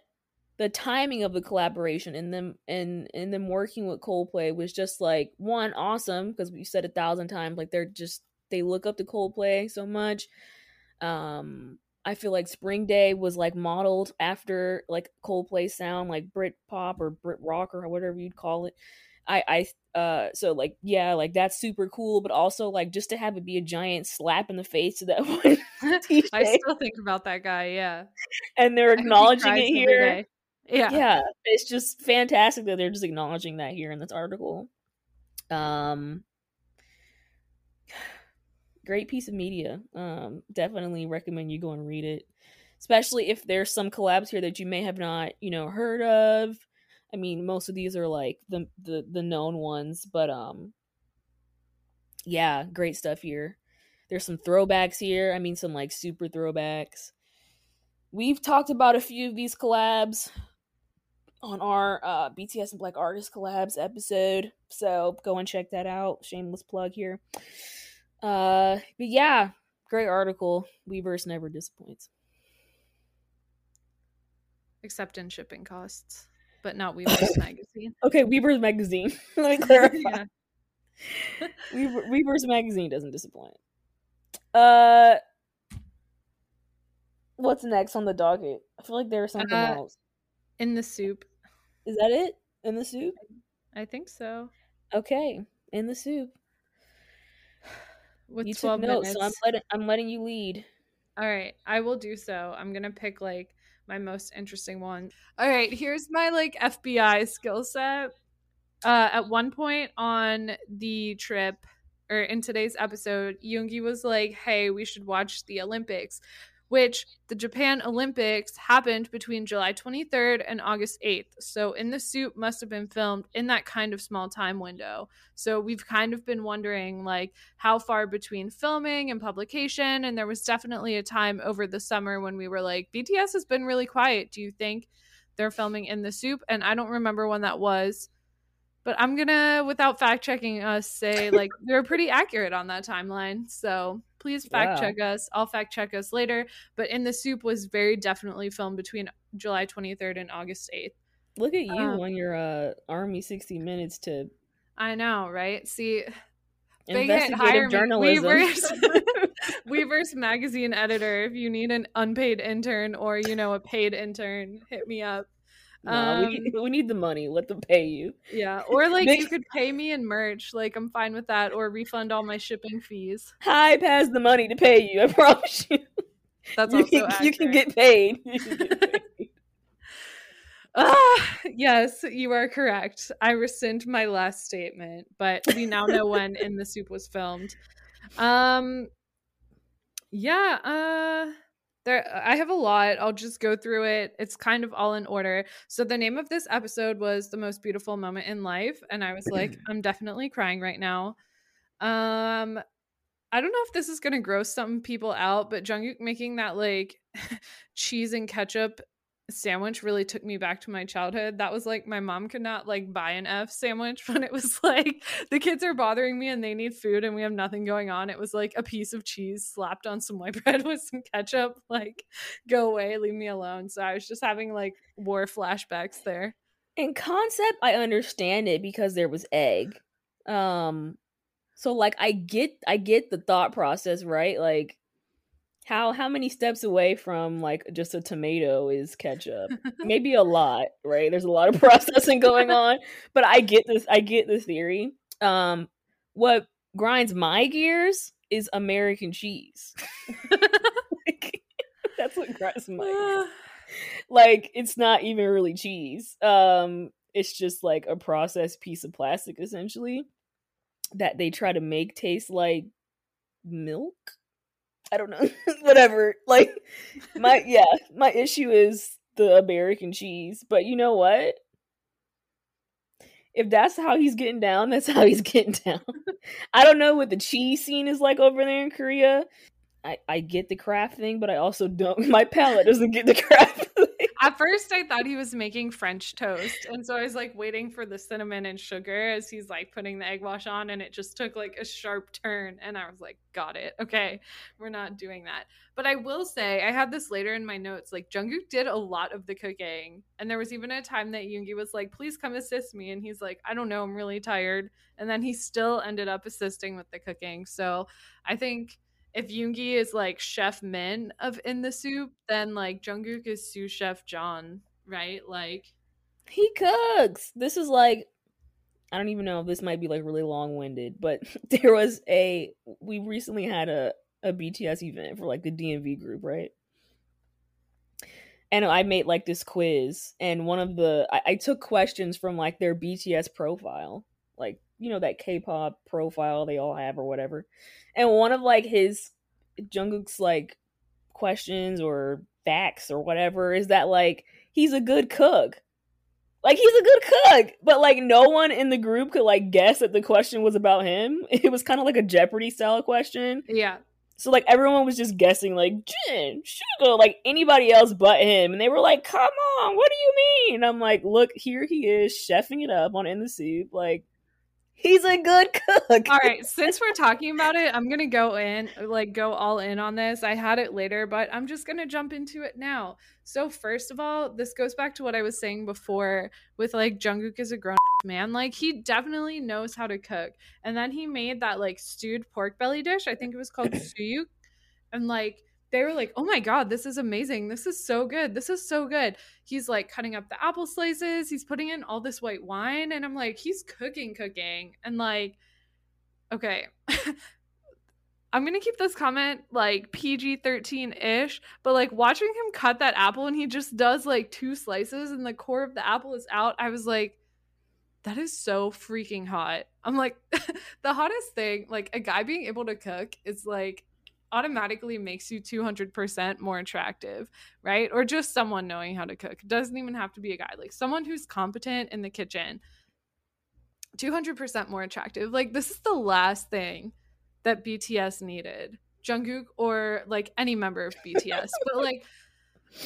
the timing of the collaboration and them and and them working with Coldplay was just like one awesome because we said a thousand times like they're just they look up to Coldplay so much. Um, I feel like Spring Day was like modeled after like Coldplay sound, like Brit pop or Brit rock or whatever you'd call it. I, I, uh, so like, yeah, like that's super cool, but also like just to have it be a giant slap in the face to that <laughs> one. <laughs>
I still think about that guy, yeah.
And they're acknowledging it here. Yeah. Yeah. It's just fantastic that they're just acknowledging that here in this article. Um, <sighs> great piece of media. Um, definitely recommend you go and read it, especially if there's some collabs here that you may have not, you know, heard of. I mean, most of these are like the the the known ones, but um, yeah, great stuff here. There's some throwbacks here. I mean, some like super throwbacks. We've talked about a few of these collabs on our uh, BTS and Black Artist collabs episode, so go and check that out. Shameless plug here. Uh, but yeah, great article. Weverse never disappoints.
Except in shipping costs, but not <laughs> Weverse magazine.
Okay, Weverse magazine. <laughs> Let me <laughs> clarify. Weaver, Weverse magazine doesn't disappoint. Uh, what's next on the docket. I feel like there's something
Uh,
else.
In the SOOP.
Is that it? In the SOOP?
I think so.
Okay, in the SOOP.
With
you took
12
notes,
minutes.
so I'm letting I'm letting you lead.
All right, I will do so. I'm gonna pick like my most interesting one. All right, here's my like FBI skill set. Uh, at one point on the trip, or in today's episode, Yoongi was like, "Hey, we should watch the Olympics," which the Japan Olympics happened between July 23rd and August 8th. So, in the SOOP must have been filmed in that kind of small time window. So, we've kind of been wondering like how far between filming and publication. And there was definitely a time over the summer when we were like, BTS has been really quiet. Do you think they're filming in the SOOP? And I don't remember when that was. But I'm gonna, without fact checking us, say like they're pretty accurate on that timeline. So please fact
Wow.
check us. I'll fact check us later. But in the SOOP was very definitely filmed between July 23rd and August 8th.
Look at you
Um,
on your uh Army 60 minutes to
I know, right? See,
investigative journalism.
Weverse. <laughs> <laughs> Weverse magazine editor. If you need an unpaid intern or you know a paid intern, hit me up.
No, we,
Um,
need, we need the money. Let them pay you.
Yeah, or <laughs> like you could pay me in merch. Like I'm fine with that, or refund all my shipping fees.
HYBE has the money to pay you. I promise you.
That's
you,
also
can, you can get paid. <laughs> You can get <laughs> paid.
Ah, yes, you are correct. I rescind my last statement, but we now know when In the SOOP was filmed. Um yeah, uh there I have a lot. I'll just go through it. It's kind of all in order. So the name of this episode was The Most Beautiful Moment in Life, and I was like, <clears throat> I'm definitely crying right now. Um I don't know if this is gonna gross some people out, but Jungkook making that like <laughs> cheese and ketchup sandwich really took me back to my childhood. That was like my mom could not like buy an F sandwich <laughs> when it was like the kids are bothering me and they need food and we have nothing going on. It was like a piece of cheese slapped on some white <laughs> bread with some ketchup. Like, go away, leave me alone. So I was just having like war flashbacks there.
In concept, I understand it because there was egg. Um so like I get I get the thought process, right? Like how how many steps away from like just a tomato is ketchup? Maybe a lot, right? There's a lot of <laughs> processing <laughs> going on, but I get this I get the theory. Um what grinds my gears is American cheese. <laughs> like, that's what grinds my gears <sighs> like it's not even really cheese um it's just like a processed piece of plastic essentially that they try to make taste like milk i don't know <laughs> whatever like my <laughs> yeah my issue is the american cheese but you know what if that's how he's getting down that's how he's <laughs> getting down i don't know what the cheese scene is like over there in korea I, I get the Kraft thing, but I also don't. My palate doesn't get the Kraft.
At first, I thought he was making French toast. And so I was like waiting for the cinnamon and sugar as he's like putting the egg wash on. And it just took like a sharp turn. And I was like, got it. Okay, we're not doing that. But I will say, I had this later in my notes. Like, Jungkook did a lot of the cooking. And there was even a time that Yoongi was like, please come assist me. And he's like, I don't know, I'm really tired. And then he still ended up assisting with the cooking. So I think if Yoongi is like Chef Min of In the SOOP, then like Jungkook is sous chef Jeon, right? Like,
He cooks. This is like I don't even know if this might be like really long winded, but <laughs> there was a we recently had a a BTS event for like the DMV group, right? And I made like this quiz, and one of the I, I took questions from like their BTS profile, you know that K-pop profile they all have or whatever. And one of like his Jungkook's like questions or facts or whatever is that like he's a good cook. Like he's a good cook, but like no one in the group could like guess that the question was about him. <laughs> It was kind of like a Jeopardy style question.
yeah.
So like everyone was just guessing like Jin, Suga, like anybody else but him, and they were like, "Come on, what do you mean?" And I'm like, "Look, here he is, chefing it up on In the SOOP. Like he's a good cook."
All right, since we're talking about it, I'm going to go in, like, go all in on this. I had it later, but I'm just going to jump into it now. So, first of all, this goes back to what I was saying before with like Jungkook is a grown <laughs> man. Like, he definitely knows how to cook. And then he made that like stewed pork belly dish. I think it was called <clears throat> suyuk. And like, they were like, "Oh my god, this is amazing. This is so good. This is so good." He's like cutting up the apple slices. He's putting in all this white wine and I'm like, "He's cooking cooking." And like okay. <laughs> I'm to keep this comment like PG-13-ish, but like watching him cut that apple and he just does like two slices and the core of the apple is out. I was like that is so freaking hot. I'm like <laughs> the hottest thing, like a guy being able to cook is like automatically makes you 200% more attractive, right? Or just someone knowing how to cook. It doesn't even have to be a guy. Like someone who's competent in the kitchen, 200% more attractive. Like this is the last thing that BTS needed. Jungkook or like any member of BTS. but like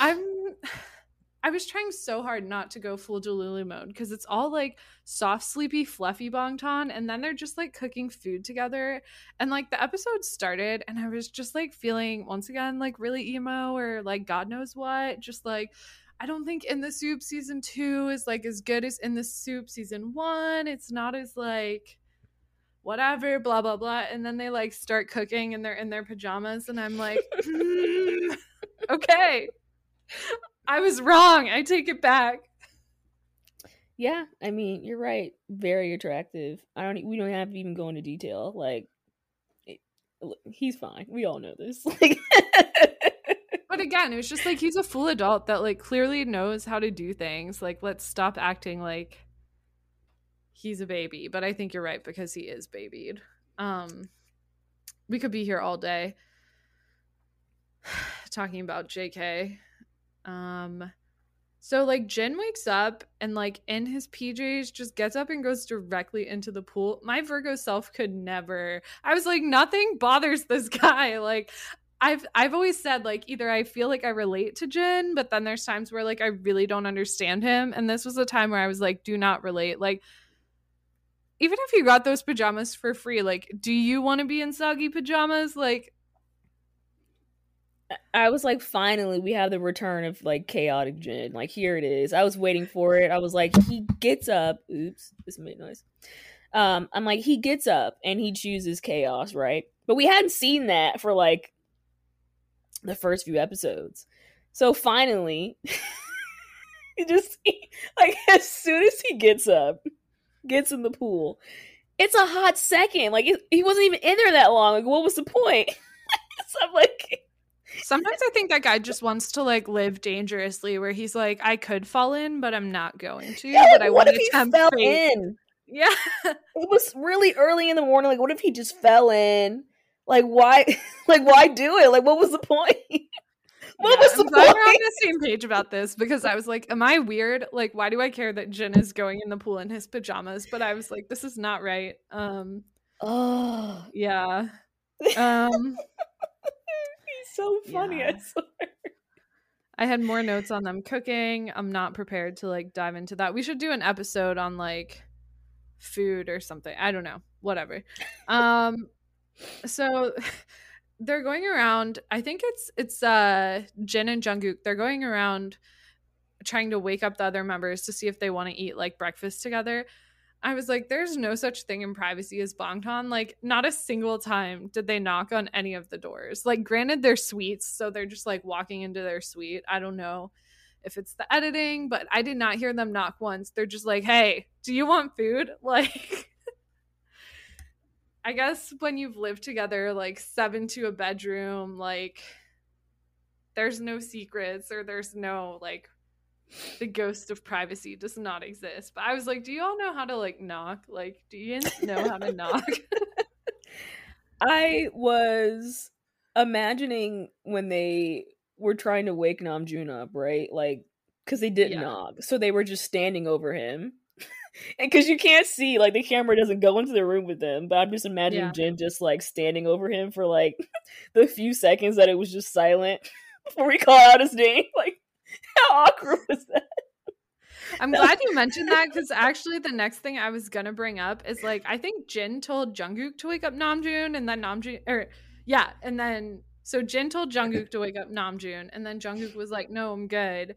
I'm I was trying so hard not to go full Delulu mode because it's all like soft, sleepy, fluffy Bangtan, and then they're just like cooking food together. And like the episode started, and I was just like feeling once again like really emo or like God knows what. Just like I don't think in the SOOP season two is like as good as in the SOOP season one. It's not as like whatever, blah blah blah. And then they like start cooking and they're in their pajamas, and I'm like, mm, okay. I was wrong. I take it back.
Yeah, I mean, you're right. Very attractive. I don't. We don't have to even go into detail. Like, it, he's fine. We all know this. <laughs>
but again, it was just like he's a full adult that like clearly knows how to do things. Like, let's stop acting like he's a baby. But I think you're right because he is babied. Um, we could be here all day <sighs> talking about JK um so like Jin wakes up and like in his PJs just gets up and goes directly into the pool. My Virgo self could never. I was like nothing bothers this <laughs> guy. Like I've I've always said like either I feel like I relate to Jin, but then there's times where like I really don't understand him and this was a time where I was like do not relate. Like even if you got those pajamas for free, like do you want to be in soggy pajamas? Like
I was like, finally, we have the return of like chaotic Jin. Like, here it is. I was waiting for it. I was like, he gets up. Oops, this made noise. Um, I'm like, he gets up and he chooses chaos, right? But we hadn't seen that for like the first few episodes. So finally, <laughs> he just like <laughs> as soon as he gets up, gets in the pool, it's a hot second. Like it, he wasn't even in there that long. Like, what was the point? <laughs> so I'm like
Sometimes I think that guy just wants to like live dangerously, where he's like, I could fall in, but I'm not going to.
Yeah,
but I
want to tempt fell fate. in.
Yeah,
it was <laughs> really early in the morning. Like, what if he just fell in? Like, why? <laughs> Like, why do it? Like, what was the point? <laughs> what yeah, was the
I'm point? We're on the same page about this because I was like, "Am I weird? Like, why do I care that Jin is going in the pool in his pajamas?" But I was like, "This is not right." Um.
Oh.
Yeah. Um
so funny, yeah. I swear.
I had more notes on them cooking. I'm not prepared to like dive into that. We should do an episode on like food or something. I don't know. Whatever. Um so <laughs> they're going around I think it's it's uh Jin and Jungkook. They're going around trying to wake up the other members to see if they want to eat like breakfast together. I was like, there's no such thing in privacy as Bangtan. Like, not a single time did they knock on any of the doors. Like, granted, they're suites, so they're just like walking into their suite. I don't know if it's the editing, but I did not hear them knock once. They're just like, hey, do you want food? <laughs> Like, I guess when you've lived together, like seven to a bedroom, like, there's no secrets or there's no like the ghost of privacy does not exist. But I was like, do you all know how to like knock? Like, do you know how to knock? <laughs>
I was imagining when they were trying to wake Namjoon up, right? Like, because they didn't yeah. knock, so they were just standing over him. <laughs> and because you can't see, like, the camera doesn't go into the room with them. But I'm just imagining yeah. Jin just like standing over him for like <laughs> the few seconds that it was just silent before he called out his name. Like, <laughs> How awkward was that?
I'm glad you mentioned that because actually the next thing I was gonna bring up is like I think Jin told Jungkook to wake up Namjoon and then Namjoon or yeah, and then so Jin told Jungkook to wake up Namjoon and then Jungkook was like, No, I'm good.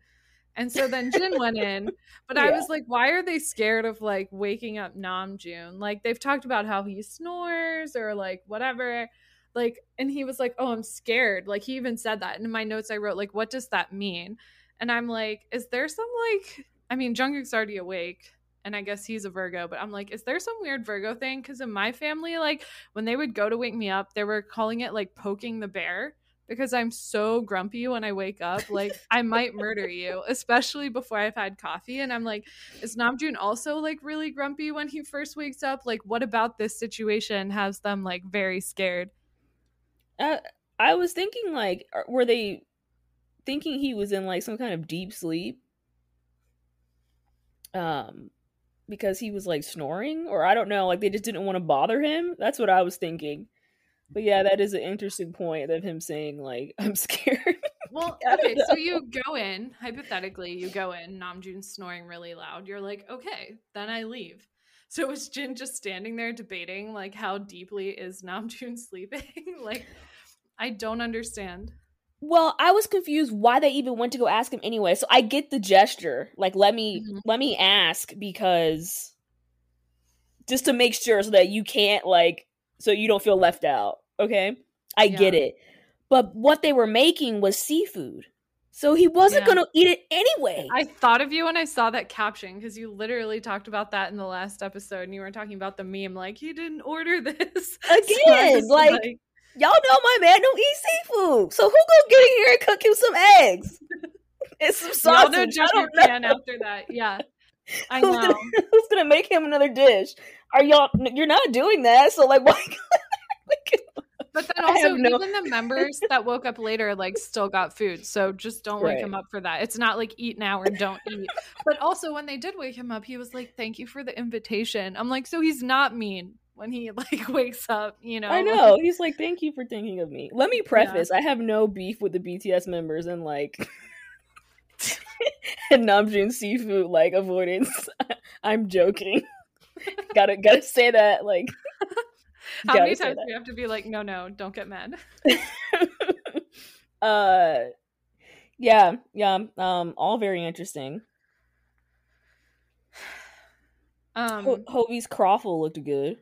And so then Jin went in, <laughs> but yeah. I was like, why are they scared of like waking up Namjoon? Like they've talked about how he snores or like whatever. Like, and he was like, oh, I'm scared. Like, he even said that. And in my notes, I wrote, like, what does that mean? And I'm like, is there some, like, I mean, Jungkook's already awake and I guess he's a Virgo, but I'm like, is there some weird Virgo thing? Because in my family, like when they would go to wake me up, they were calling it like poking the bear because I'm so grumpy when I wake up. Like I might murder you, <laughs> especially before I've had coffee. And I'm like, is Namjoon also like really grumpy when he first wakes up? Like, what about this situation has them like very scared?
Uh, I was thinking like, were they thinking he was in like some kind of deep sleep? Um, because he was like snoring, or I don't know, like they just didn't want to bother him. That's what I was thinking. But yeah, that is an interesting point of him saying like, <laughs> "I'm scared."
Well, <laughs> okay, so you go in hypothetically, you go in. Namjoon's snoring really loud. You're like, okay, then I leave. So was Jin just standing there debating like how deeply is Namjoon <laughs> sleeping? like, I don't understand.
Well, I was confused why they even went to go ask him anyway. So I get the gesture. Like let me mm-hmm. let me ask because just to make sure so that you can't like so you don't feel left out. Okay? I yeah. get it. But what they were making was seafood. So he wasn't yeah. going to eat it anyway.
I thought of you when I saw that caption because you literally talked about that in the last episode and you were talking about the meme like he didn't order this. <laughs>
Again, so like, like y'all know my man don't eat seafood. So who gonna get in here and cook him some eggs? <laughs> and some sausage. Y'all know
Jeffrey Pan after that. Yeah. I know.
Who's gonna, <laughs> who's gonna, make him another dish? Are y'all you're not doing that, so like <laughs> why
But then also no... even the members that woke up later like still got food. So just don't right. wake him up for that. It's not like eat now or don't eat. but also when they did wake him up, he was like, Thank you for the invitation. I'm like, so he's not mean when he <laughs> like wakes up, you know.
I know. He's like, "Thank you for thinking of me." Let me preface, yeah. I have no beef with the BTS members and like <laughs> and Namjoon seafood like avoidance. <laughs> I'm joking. gotta gotta say that like
How many times do we have to be like, no, no, don't get mad?
uh yeah, yeah. Um, all very interesting. <sighs> Um Ho- Hobi's croffle looked good.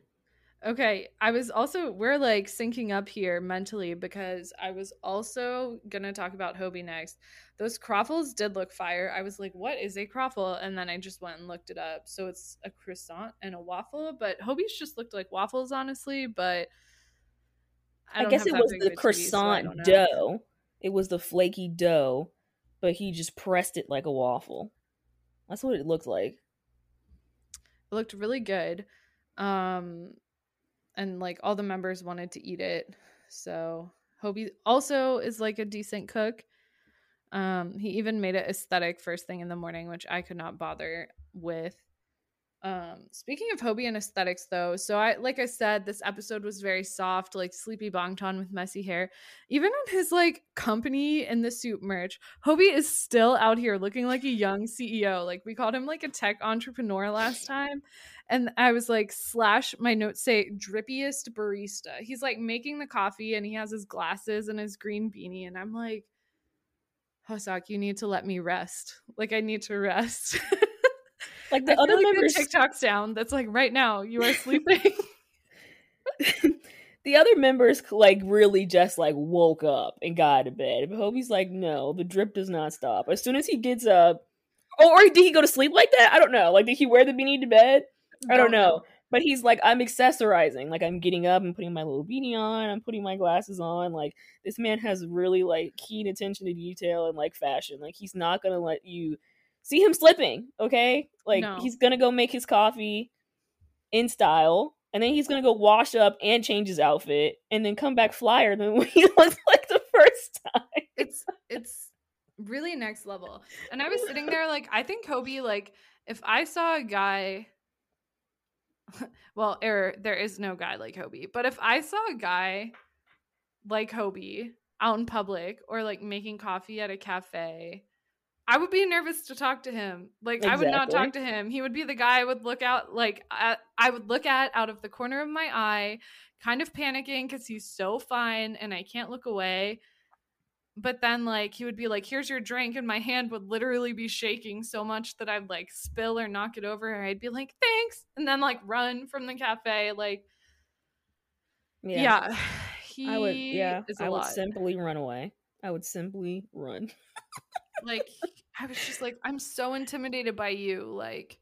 Okay, I was also we're like syncing up here mentally because I was also gonna talk about Hobi next. Those croffles did look fire. I was like, "What is a croffle?" And then I just went and looked it up. So it's a croissant and a waffle, but Hobi's just looked like waffles, honestly. But
I, I guess it was the croissant TV, so dough. It was the flaky dough, but he just pressed it like a waffle. That's what it looked like.
It looked really good. Um, and like all the members wanted to eat it. So Hobi also is like a decent cook. Um, he even made it aesthetic first thing in the morning, which I could not bother with. Um, speaking of Hobi and aesthetics, though, so I like I said, this episode was very soft, like sleepy Bangtan with messy hair. Even on his like company in the suit merch, Hobi is still out here looking like a young CEO. Like we called him like a tech entrepreneur last time, and I was like, slash my notes say drippiest barista. He's like making the coffee and he has his glasses and his green beanie, and I'm like, Hoseok, you need to let me rest. Like I need to rest. <laughs>
Like the other like members,
the TikTok sound that's like right now you are sleeping. <laughs>
the other members like really just like woke up and got out of bed. But Hobi's like, no, the drip does not stop. As soon as he gets up, oh, or did he go to sleep like that? I don't know. Like, did he wear the beanie to bed? I don't, know. But he's like, I'm accessorizing. Like, I'm getting up and putting my little beanie on. I'm putting my glasses on. Like, this man has really like keen attention to detail and like fashion. Like, he's not gonna let you see him slipping, okay? Like no. he's gonna go make his coffee in style, and then he's gonna go wash up and change his outfit, and then come back flyer than <laughs> he looks like the first time.
It's it's really next level. And I was sitting there like, I think Kobe, like, if I saw a guy <laughs> well, er, there is no guy like Hobi. But if I saw a guy like Hobi out in public or like making coffee at a cafe I would be nervous to talk to him. Like exactly. I would not talk to him. He would be the guy I would look out like at, I would look at out of the corner of my eye, kind of panicking cuz he's so fine and I can't look away. But then like he would be like here's your drink and my hand would literally be shaking so much that I'd like spill or knock it over and I'd be like thanks and then like run from the cafe like yeah. yeah <sighs> he
I would, yeah, I would
lot.
simply run away. I would simply run.
like I was just like, I'm so intimidated by you. Like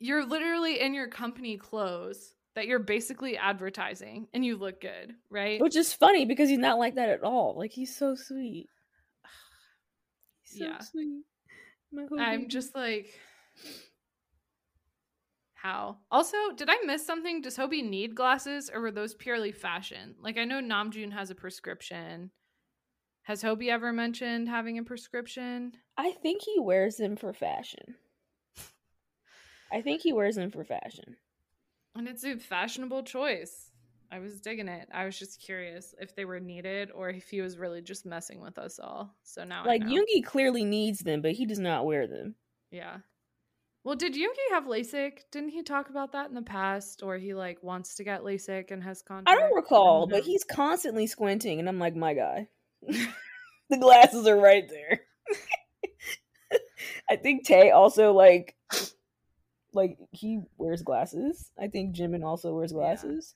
you're literally in your company clothes that you're basically advertising and you look good, right?
Which is funny because he's not like that at all. Like he's so sweet. <sighs> He's so
Yeah.
sweet.
I'm just like how? Also, did I miss something? Does Hobi need glasses or were those purely fashion? Like I know Namjoon has a prescription. Has Hobi ever mentioned having a prescription?
I think he wears them for fashion. I think he wears them for fashion.
And it's a fashionable choice. I was digging it. I was just curious if they were needed or if he was really just messing with us all. So now,
Like. Yoongi clearly needs them, but he does not wear them.
yeah. Well, did Yoongi have LASIK? Didn't he talk about that in the past, or he like wants to get LASIK and has contact?
I don't recall, but he's constantly squinting, and I'm like, my guy. <laughs> the glasses are right there. <laughs> I think Tae also like like he wears glasses. I think Jimin also wears
Yeah.
glasses.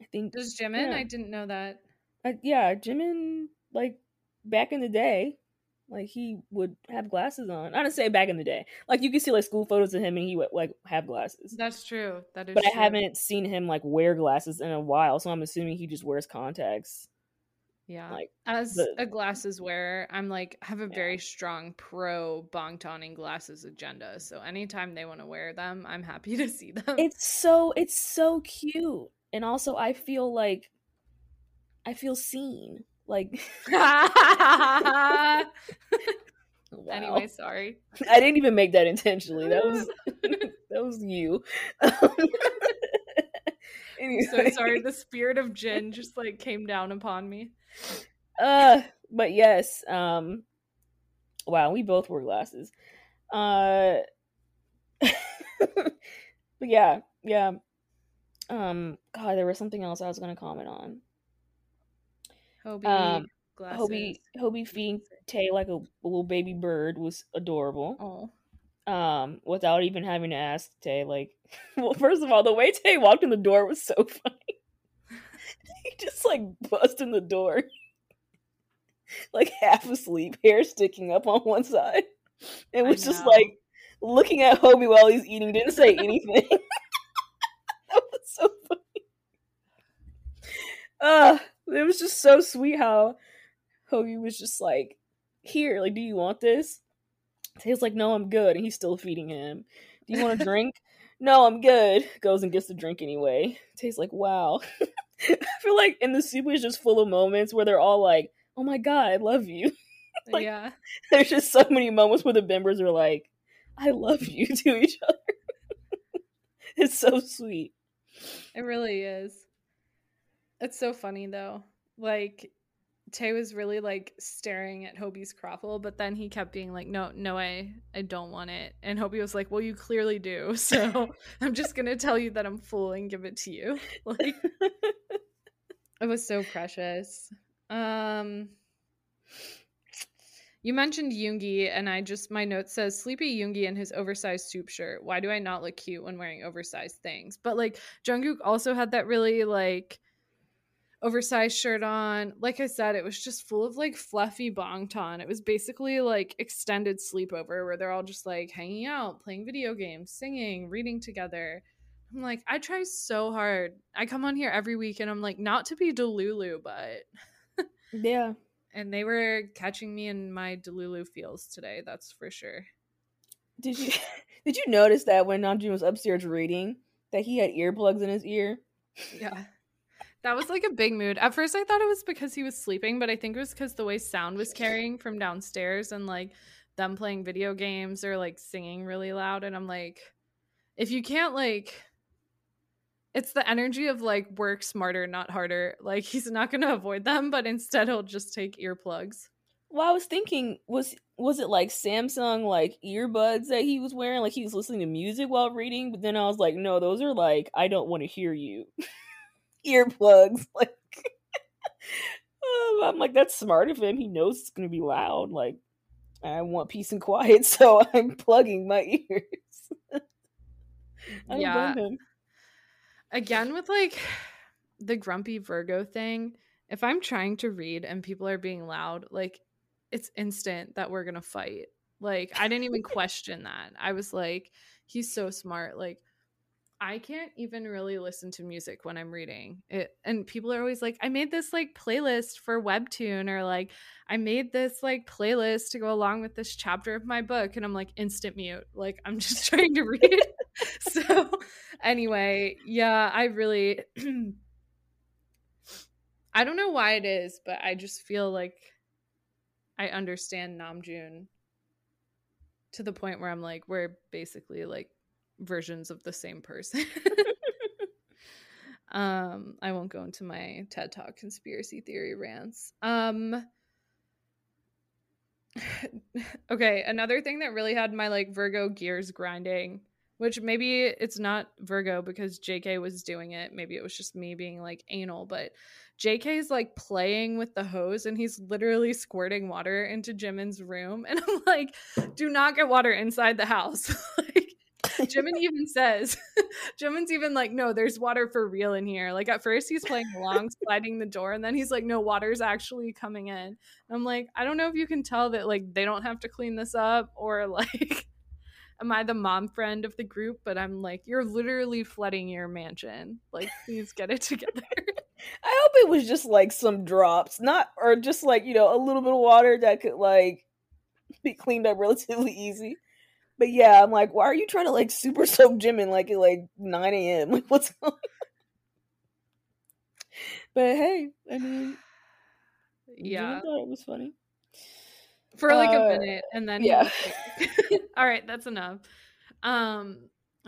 I think
Does Jimin?
Yeah.
I didn't know that.
uh, yeah, Jimin like back in the day, like he would have glasses on. I don't say back in the day. Like you can see like school photos of him and he would like have glasses.
That's true. That is.
But I haven't seen him like wear glasses in a while, so I'm assuming he just wears contacts.
Yeah.
Like
As
the-
a glasses wearer, I'm like have a
Yeah.
very strong pro Bangtan in glasses agenda. So anytime they want to wear them, I'm happy <laughs> to see them.
it's so it's so cute and also i feel like i feel seen like <laughs> wow.
Anyway, sorry. <laughs>
i didn't even make that intentionally that was that was you
I'm so sorry. The spirit of Jin just like came down upon me.
Uh but yes um wow we both wore glasses uh <laughs> but yeah yeah um god there was something else i was gonna comment on
Hobi
Um,
glasses.
Hobi Hobi feeding Tae like a little baby bird was adorable. Um, without even having to ask Tae, like, <laughs> well, first of all, the way Tae walked in the door was so <laughs> funny. <laughs> just like bust in the door, <laughs> like half asleep, hair sticking up on one side, and was just like looking at Hobi while he's eating. Didn't say anything. <laughs> that was so funny. Uh, it was just so sweet how Hobi was just like, "Here, like, do you want this?" Tae's like, "No, I'm good," and he's still feeding him. Do you want a drink? no, I'm good. Goes and gets the drink anyway. Tae's like, "Wow." <laughs> I feel like in the SOOP is just full of moments where they're all like, "Oh my god, I love you." <laughs> like-
yeah. <laughs>
There's just so many moments where the members are like, "I love you" to each other. it's so sweet.
It really is. It's so funny though. Like Tae was really like staring at Hobi's croffle, but then he kept being like, "No, no, I, I don't want it." And Hobi was like, "Well, you clearly do, <laughs> so <laughs> I'm just gonna tell you that I'm full and give it to you." <laughs> Like, it was so precious. Um, you mentioned Yoongi, and I just my note says sleepy Yoongi in his oversized SOOP shirt. Why do I not look cute when wearing oversized things? But like Jungkook also had that really like oversized shirt on. Like I said, it was just full of like fluffy Bangtan. It was basically like extended sleepover where they're all just like hanging out, playing video games, singing, reading together. I'm like, I try so hard. I come on here every week and I'm like, not to be Delulu, but
yeah. <laughs>
and they were catching me in my Delulu feels today, that's for sure.
Did you <laughs> did you notice that when Namjoon was upstairs reading that he had earplugs in his ear?
Yeah. That was like a big mood. At first, I thought it was because he was sleeping, but I think it was because the way sound was carrying from downstairs and like them playing video games or like singing really loud. And I'm like, if you can't like, it's the energy of like work smarter, not harder. Like he's not going to avoid them, but instead he'll just take earplugs.
Well, I was thinking, was was it like Samsung like earbuds that he was wearing, like he was listening to music while reading? But then I was like, no, those are like I don't want to hear you <laughs> earplugs. <laughs> Like, I'm like, that's smart of him. He knows it's gonna be loud. Like, I want peace and quiet, <laughs> so I'm plugging my <laughs> ears. I
Yeah. again with like the grumpy Virgo thing, if I'm trying to read and people are being loud, like it's instant that we're going to fight. Like I didn't even question that. I was like he's so smart. Like I can't even really listen to music when I'm reading it. And people are always like, I made this like playlist for Webtoon, or like, I made this like playlist to go along with this chapter of my book. And I'm like, instant mute. Like, I'm just <laughs> trying to read. <laughs> so, anyway, yeah, I really, <clears throat> I don't know why it is, but I just feel like I understand Namjoon to the point where I'm like, we're basically like versions of the same person. <laughs> um, I won't go into my TED Talk conspiracy theory rants. Um, <sighs> okay, another thing that really had my like Virgo gears grinding, which maybe it's not Virgo because JK was doing it. Maybe it was just me being like anal, but JK is like playing with the hose and he's literally squirting water into Jimin's room. <laughs> And I'm like, do not get water inside the house. <laughs> like, <laughs> Jimin even says, <laughs> Jimin's even like, no, there's water for real in here. Like at first he's playing along, <laughs> sliding the door, and then he's like, no, water's actually coming in. I'm like, I don't know if you can tell that like they don't have to clean this up or like am I the mom friend of the group? But I'm like, you're literally flooding your mansion. Like, please get it together.
I hope it was just like some drops, not or just like, you know, a little bit of water that could like be cleaned up relatively easy. But yeah, I'm like, why are you trying to like super soak Jimin like at like 9 a.m.? <laughs> Like, what's going on? But hey, I mean,
yeah,
thought it was funny
for like uh, a minute, and then yeah. Like, <laughs> All right, that's enough. Um,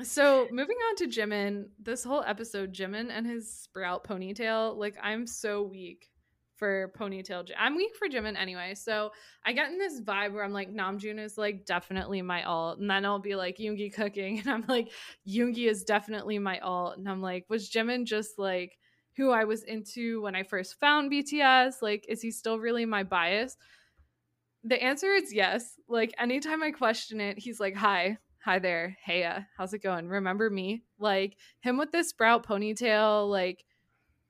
so moving on to Jimin, this whole episode, Jimin and his sprout ponytail, like I'm so weak for ponytail. I'm weak for Jimin anyway. So I get in this vibe where I'm like, Namjoon is like definitely my alt. And then I'll be like, Yoongi cooking. <laughs> And I'm like, Yoongi is definitely my alt. And I'm like, was Jimin just like who I was into when I first found BTS? Like, is he still really my bias? The answer is yes. Like, anytime I question it, he's like, hi. Hi there. Hey, uh, how's it going? Remember me? Like, him with this sprout ponytail, like,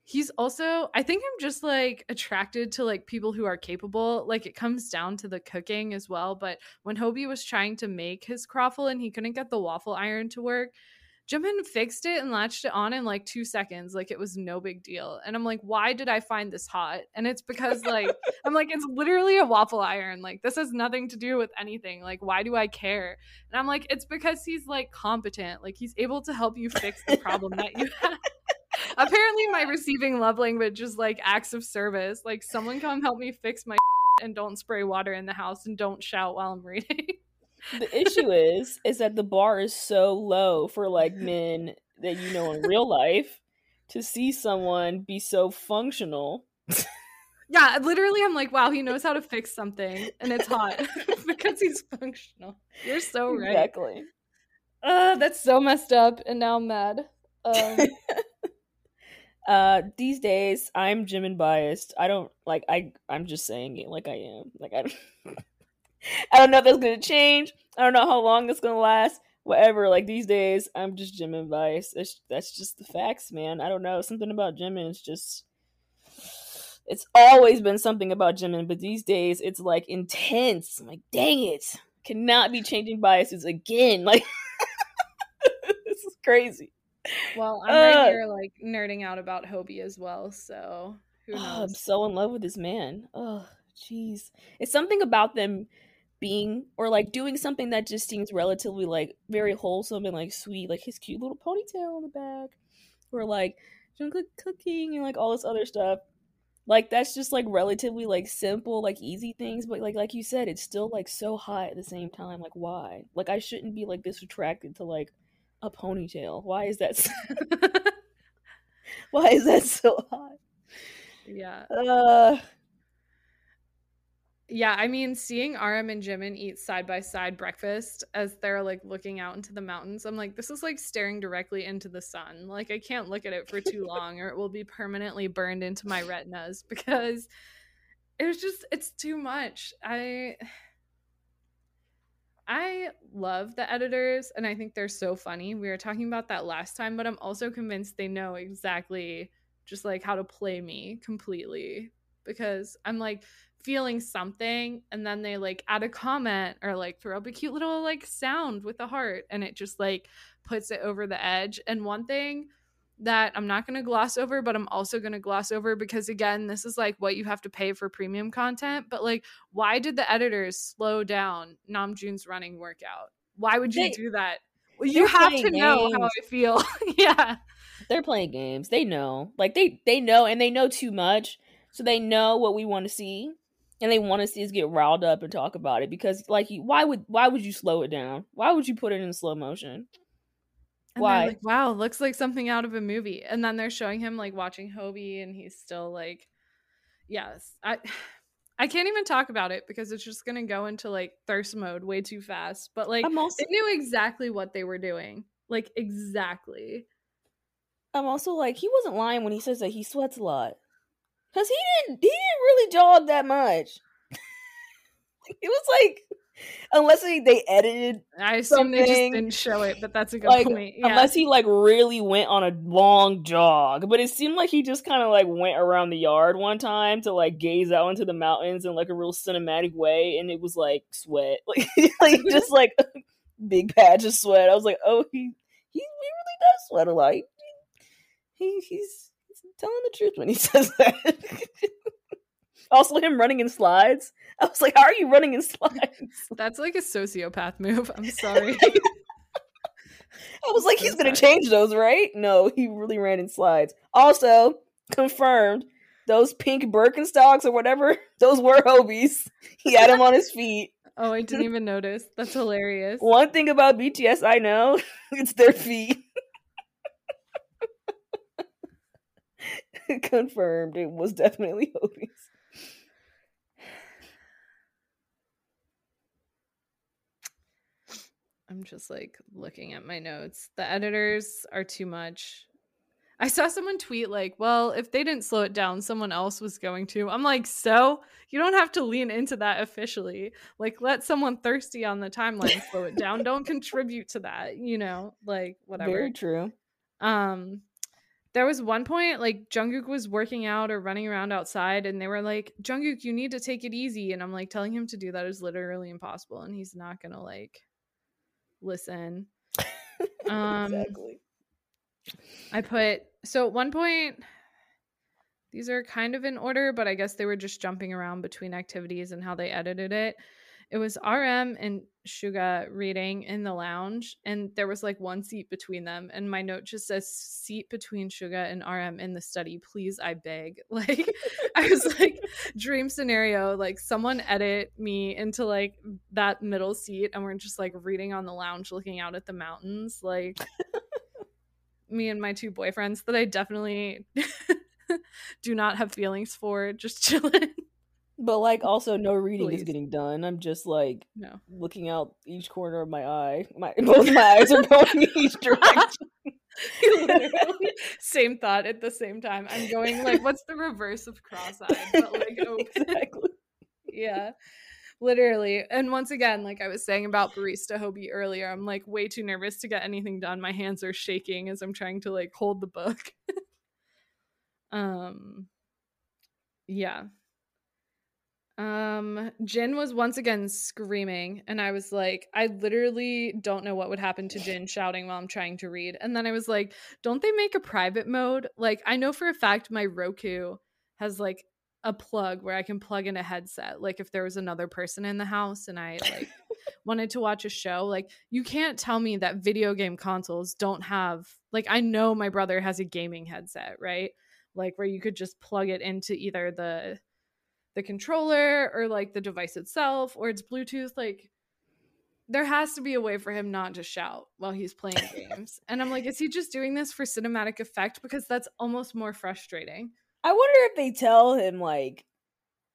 he's also i think i'm just like attracted to like people who are capable like it comes down to the cooking as well but when hobi was trying to make his croffle and he couldn't get the waffle iron to work Jimin fixed it and latched it on in like two seconds, like it was no big deal. And I'm like, why did I find this hot? And it's because like <laughs> I'm like, it's literally a waffle iron. Like this has nothing to do with anything. Like, why do I care? And I'm like, it's because he's like competent. Like he's able to help you fix the problem that you <laughs> have. Apparently, my receiving love language is like acts of service. Like, someone come help me fix my <laughs> and don't spray water in the house and don't shout while I'm reading. <laughs>
the issue is, is that the bar is so low for like men that you know in real life to see someone be so functional.
Yeah, literally, I'm like, wow, he knows how to fix something, and it's hot <laughs> because he's functional. You're so right.
Exactly.
Uh, that's so messed up, and now I'm mad. Um,
uh these days i'm jimin biased. I don't like i i'm just saying it like i am. Like i don't <laughs> i don't know if that's gonna change. I don't know how long it's gonna last. Whatever like these days i'm just jimin biased. It's, that's just the facts man. I don't know. Something about jimin it's just it's always been something about jimin but these days it's like intense. I'm like dang it. Cannot be changing biases again. <laughs> Like <laughs> this is crazy
well, I'm uh, right here like nerding out about Hobi as well, so who knows?
Oh, I'm so in love with this man. Oh, jeez. It's something about them being or like doing something that just seems relatively like very wholesome and like sweet, like his cute little ponytail on the back, or like Jungkook cooking and like all this other stuff. Like that's just like relatively like simple, like easy things, but like like you said, it's still like so hot at the same time. Like why? Like I shouldn't be like this attracted to like a ponytail. Why is that? So- <laughs> Why is that so hot?
Yeah.
Uh.
Yeah, I mean, seeing RM and Jimin eat side by side breakfast as they're like looking out into the mountains, I'm like, this is like staring directly into the sun. Like, I can't look at it for too long or it will be permanently burned into my retinas because it was just, it's too much. I I love the editors and I think they're so funny. We were talking about that last time, but I'm also convinced they know exactly just like how to play me completely because I'm like feeling something and then they like add a comment or like throw up a cute little like sound with a heart and it just like puts it over the edge. And one thing that I'm not going to gloss over, but I'm also going to gloss over because again, this is like what you have to pay for premium content. But like, why did the editors slow down Namjoon's running workout? Why would you
They-
do that? Well, you have to
playing
know how. I feel. <laughs> yeah.
They're playing games. They know. Like they they know and they know too much. So they know what we want to see. And they want to see us get riled up and talk about it because like why would why would you slow it down? Why would you put it in slow motion?
And
Why?
Like, wow, looks like something out of a movie. And then they're showing him like watching Hobi, and he's still like, yes, I. <sighs> I can't even talk about it because it's just gonna go into like thirst mode way too fast. But like
I'm also
they knew exactly what they were doing. Like exactly.
I'm also like he wasn't lying when he says that he sweats a lot. Cuz he didn't he didn't really jog that much. <laughs> it was like unless they, they edited
I assume they just didn't show it, but that's a good
like
point. Yeah.
unless he like really went on a long jog but it seemed like he just kind of like went around the yard one time to like gaze out into the mountains in like a real cinematic way and it was like sweat <laughs> like like just like a <laughs> big patch of sweat i was like oh he he, he really does sweat a lot he, he he's, he's telling the truth when he <laughs> says that also him running in slides i was like how are you running in slides <laughs>
that's like a sociopath move. I'm <laughs> sorry.
I was like,
So
he's gonna change those, right? No, he really ran in slides. Also, confirmed, those pink Birkenstocks or whatever, <laughs> those were Hobi's. He had them on his feet.
oh, I didn't even notice. That's hilarious.
One thing about BTS I know, it's their feet. confirmed, it was definitely Hobi's.
I'm just like looking at my notes. The editors are too much. I saw someone tweet like, "Well, if they didn't slow it down, someone else was going to." I'm like, "So, you don't have to lean into that officially. Like let someone thirsty on the timeline slow it down. Don't contribute to that, you know? Like whatever."
Very true.
um there was one point like Jungkook was working out or running around outside and they were like, "Jungkook, you need to take it easy." And I'm like telling him to do that is literally impossible and he's not going to like listen. <laughs> Um,
exactly.
I put so at one point these are kind of in order, but I guess they were just jumping around between activities and how they edited it. It was RM and Suga reading in the lounge, and there was like one seat between them. And my note just says seat between Suga and RM in the study. Please, I beg. <laughs> Like I was like, <laughs> dream scenario, like someone edit me into like that middle seat, and we're just like reading on the lounge looking out at the mountains. Like me and my two boyfriends that I definitely <laughs> do not have feelings for, just chilling.
But like also no reading is getting done. I'm just like
No.
looking out each corner of my eye. My <laughs> both my eyes are going in each <laughs> direction.
Same thought at the same time. I'm going like, what's the reverse of cross-eyed? But like <laughs> open.
exactly.
yeah. Literally. And once again, like I was saying about barista Hobi earlier, I'm like way too nervous to get anything done. My hands are shaking as I'm trying to like hold the book. um yeah. Um Jin was once again screaming and I was like I literally don't know what would happen to Jin shouting while I'm trying to read. And then I was like, don't they make a private mode? Like I know for a fact my Roku has like a plug where I can plug in a headset. Like if there was another person in the house and I like <laughs> wanted to watch a show, like you can't tell me that video game consoles don't have like I know my brother has a gaming headset, right? Like where you could just plug it into either the the controller or like the device itself or it's Bluetooth like there has to be a way for him not to shout while he's playing <laughs> games. And I'm like, is he just doing this for cinematic effect? Because that's almost more frustrating.
I wonder if they tell him like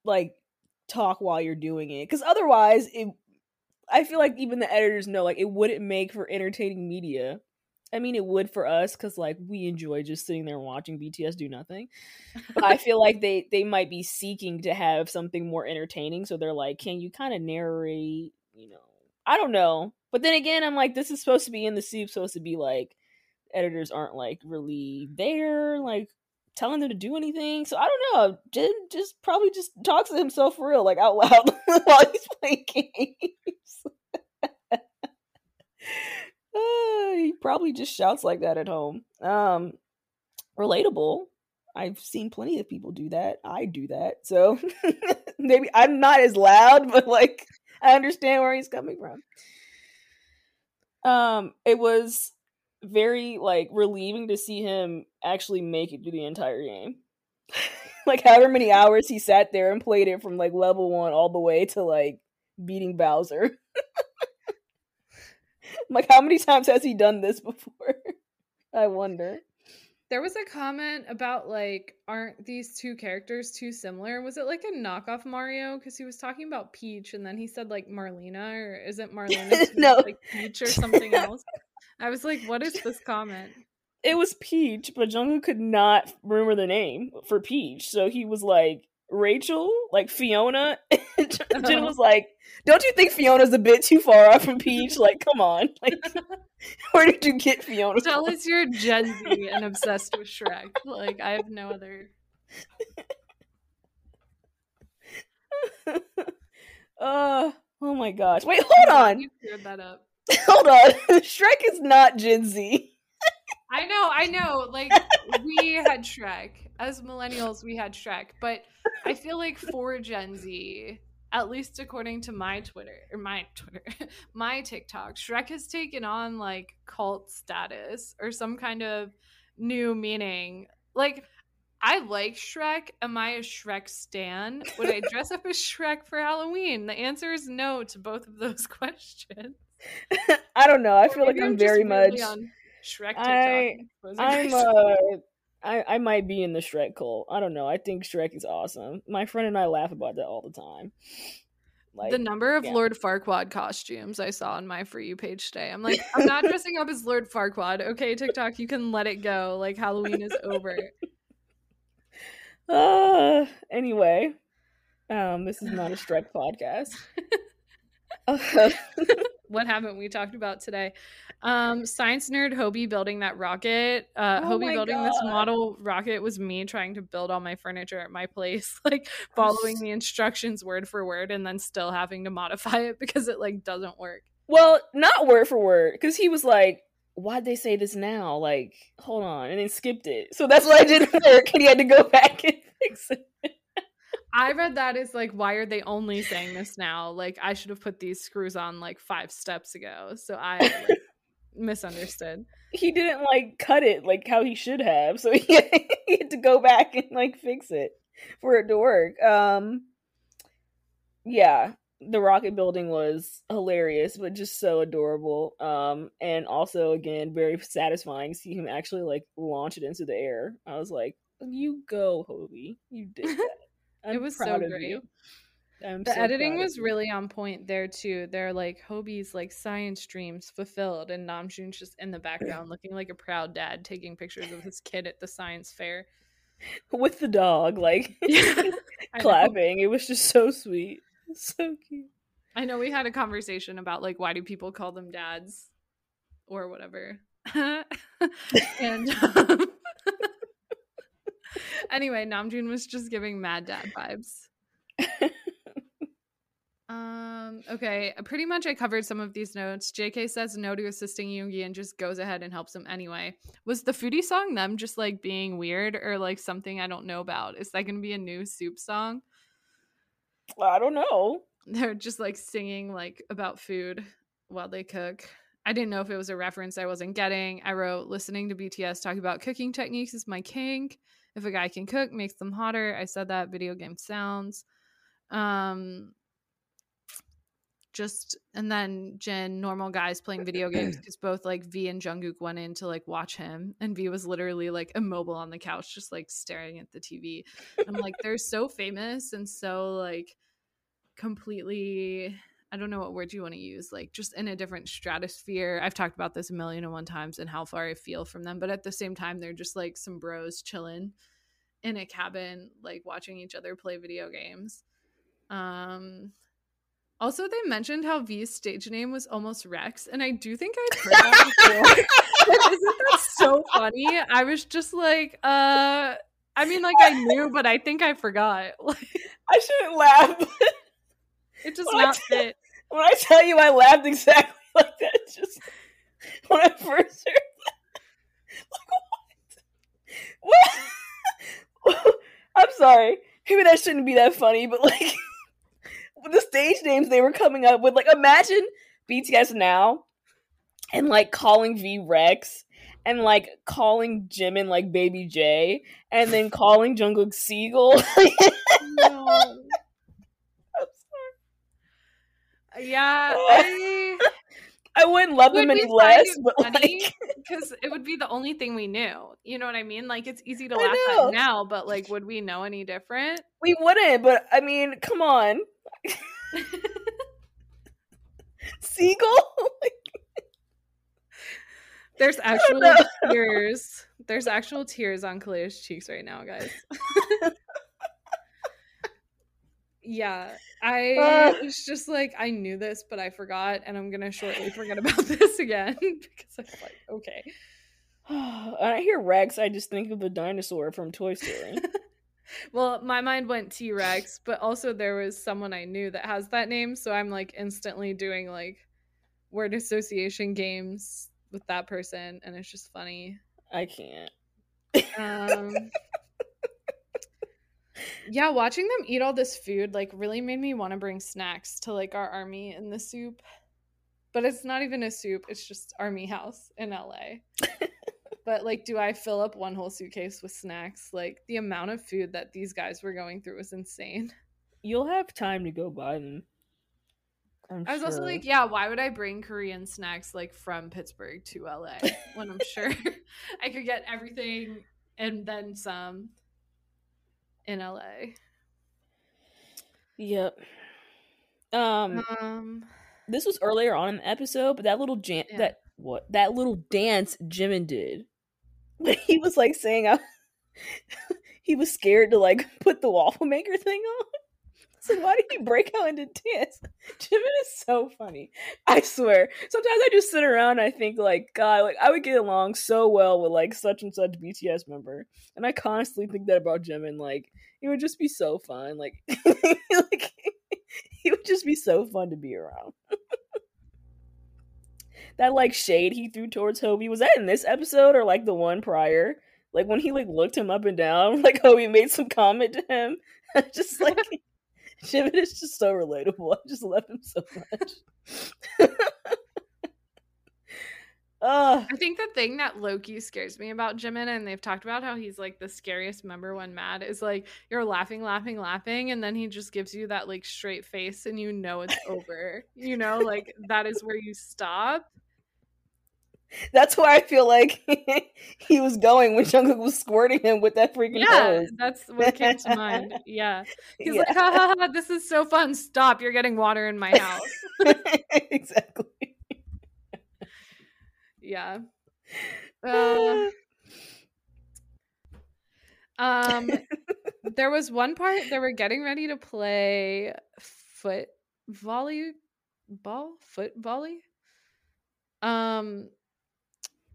like talk while you're doing it cuz otherwise it I feel like even the editors know like it wouldn't make for entertaining media. I mean it would for us cuz like we enjoy just sitting there and watching BTS do nothing. <laughs> But I feel like they they might be seeking to have something more entertaining so they're like can you kind of narrate, you know. I don't know. But then again I'm like this is supposed to be in the SOOP supposed to be like editors aren't like really there like telling them to do anything. So I don't know. Jin just probably just talks to himself for real, like out loud <laughs> while he's playing games. <laughs> uh, he probably just shouts like that at home. Um, relatable. I've seen plenty of people do that. I do that. So <laughs> maybe I'm not as loud, <laughs> but like I understand where he's coming from. Um, it was very like relieving to see him actually make it through the entire game. <laughs> like however many hours he sat there and played it from like level one all the way to like beating Bowser. <laughs> like how many times has he done this before? <laughs> I wonder.
There was a comment about like, aren't these two characters too similar? Was it like a knockoff Mario? Because he was talking about Peach, and then he said like Marlena, or isn't Marlena <laughs>
no.
like Peach or something else? I was like, what is this comment?
It was Peach, but Jungkook could not remember the name for Peach, so he was like Rachel, like Fiona. Jin uh-huh. was like, "Don't you think Fiona's a bit too far off from Peach? Like, come on, <laughs> like, <laughs> where did you get Fiona?"
Tell us you're Gen Z and obsessed with Shrek. Like, I have no other. <laughs>
uh, oh my gosh! Wait, hold on.
You cleared that up.
Hold on. Shrek is not Gen Z.
I know, I know. Like we had Shrek. As millennials, we had Shrek. But I feel like for Gen Z, at least according to my Twitter or my <laughs> Twitter, my TikTok, Shrek has taken on like cult status or some kind of new meaning. Like I like Shrek. Am I a Shrek stan? Would I dress up as Shrek for Halloween? The answer is no to both of those <laughs> questions. <laughs>
I don't know. I feel like I'm very much
Shrek.
I I'm uh, I I might be in the Shrek cult. I don't know. I think Shrek is awesome. My friend and I laugh about that all the time.
Like, the number of yeah. Lord Farquaad costumes I saw on my for you page today. I'm like, I'm not dressing up as Lord Farquaad. Okay, TikTok, you can let it go. Like Halloween is over.
Uh anyway. Um, this is not a Shrek podcast. <laughs> <laughs>
what haven't we talked about today? Um, science nerd Hobi building that rocket. Uh, oh Hobi building God. this model rocket was me trying to build all my furniture at my place, <laughs> like following the instructions word for word, and then still having to modify it because it like doesn't work.
Well, not word for word, because he was like, "Why'd they say this now?" Like, hold on, and then skipped it. So that's why I didn't work, and he had to go <laughs> back and fix it.
I read that as like, why are they only saying this now? Like, I should have put these screws on like five steps ago. So I like, <laughs> misunderstood.
He didn't like cut it like how he should have, so <laughs> he had to go back and like fix it for it to work. Um, yeah, the rocket building was hilarious, but just so adorable. Um, and also again very satisfying to see him actually like launch it into the air. I was like, "You go, Hobi, you did <laughs> that."
I'm it was so great. The so editing was really on point there too. They're like Hobi's like science dreams fulfilled, and Namjoon's just in the background <laughs> looking like a proud dad taking pictures of his kid at the science fair <laughs>
with the dog, like <laughs> clapping. It was just so sweet, so cute.
I know we had a conversation about like why do people call them dads or whatever, and. Um, <laughs> anyway, Namjoon was just giving mad dad vibes. <laughs> um, okay, pretty much I covered some of these notes. JK says no to assisting Yoongi and just goes ahead and helps him anyway. Was the foodie song them just like being weird or like something I don't know about? Is that gonna be a new SOOP song?
I don't know. <laughs>
They're just like singing like about food while they cook. I didn't know if it was a reference I wasn't getting. I wrote listening to BTS talk about cooking techniques is my kink. If a guy can cook, makes them hotter. I said that video game sounds. Um just and then Jin, normal guys playing video games <clears throat> because both like V and Jungkook went in to like watch him, and V was literally like immobile on the couch, just like staring at the TV. I'm like, they're so famous and so like completely I don't know what word you want to use, like just in a different stratosphere. I've talked about this a million and one times and how far I feel from them, but at the same time, they're just like some bros chilling in a cabin, like watching each other play video games. Um, also, they mentioned how V's stage name was almost Rex, and I do think I've heard that before. <laughs> Isn't that so funny? I was just like, uh, I mean, like I knew, but I think I forgot. <laughs>
I shouldn't laugh.
it just <laughs> not fit.
When I tell you I laughed exactly <laughs> like that, just when I first heard that, <laughs> like what? What? <laughs> I'm sorry. Maybe that shouldn't be that funny, but like the stage names they were coming up with, like imagine BTS now and like calling V Rex and like calling Jimin like Baby J and then calling Jungkook Seagull.
No.
I'm sorry.
Yeah, <laughs> I
I wouldn't love
would
them any less, but like
because it would be the only thing we knew. You know what I mean? Like it's easy to laugh at now, but like, would we know any different?
we wouldn't. But I mean, come on, <laughs> <laughs> Seagull.
There's actual tears. There's actual tears on Kalea's cheeks right now, guys. Yeah, I
Uh.
was just like, I knew this, but I forgot, and I'm gonna shortly forget <laughs> about <laughs> this again because I'm like, okay. <sighs>
when I hear Rex, I just think of the dinosaur from Toy Story. <laughs>
Well, my mind went T Rex, but also there was someone I knew that has that name, so I'm like instantly doing like word association games with that person, and it's just funny.
I can't.
Um, yeah, watching them eat all this food like really made me want to bring snacks to like our army in the SOOP. But it's not even a SOOP, it's just army house in LA. <laughs> but like do I fill up one whole suitcase with snacks? Like the amount of food that these guys were going through was insane.
You'll have time to go buy them. I'm
I was also like, yeah, why would I bring Korean snacks like from Pittsburgh to LA when I'm <laughs> sure <laughs> I could get everything and then some in LA?
Yep. Um,
Um,
this was earlier on in the episode, but that little jam
Yeah.
that what that little dance Jimin did <laughs> when he was like saying uh, <laughs> he was scared to like <laughs> put the waffle maker thing on. So why did he break out into dance? Jimin is so funny. I swear. Sometimes I just sit around and I think like, God, like I would get along so well with like such and such BTS member. And I constantly think that about Jimin. Like, it would just be so fun. Like <laughs> like <laughs> he would just be so fun to be around. <laughs> that like shade he threw towards Hobi was that in this episode or like the one prior? Like when he like looked him up and down, like Hobi made some comment to him. just like Jimin is just so relatable. I just love him so much. Uh,
I think the thing that Loki scares me about Jimin, and they've talked about how he's like the scariest member when mad, is like you're laughing, laughing, laughing, and then he just gives you that like straight face, and you know it's <laughs> over. you know, like that is where you stop.
that's where I feel like <laughs> he was going when Jungkook was squirting him with that freaking
Yeah,
hose.
that's what came to mind. <laughs> Yeah, he's
Yeah.
like, ha, ha, ha, this is so fun. Stop! You're getting water in my house.
exactly.
Yeah. Uh, Um, <laughs> there was one part they were getting ready to play foot volley ball, foot volley. Um,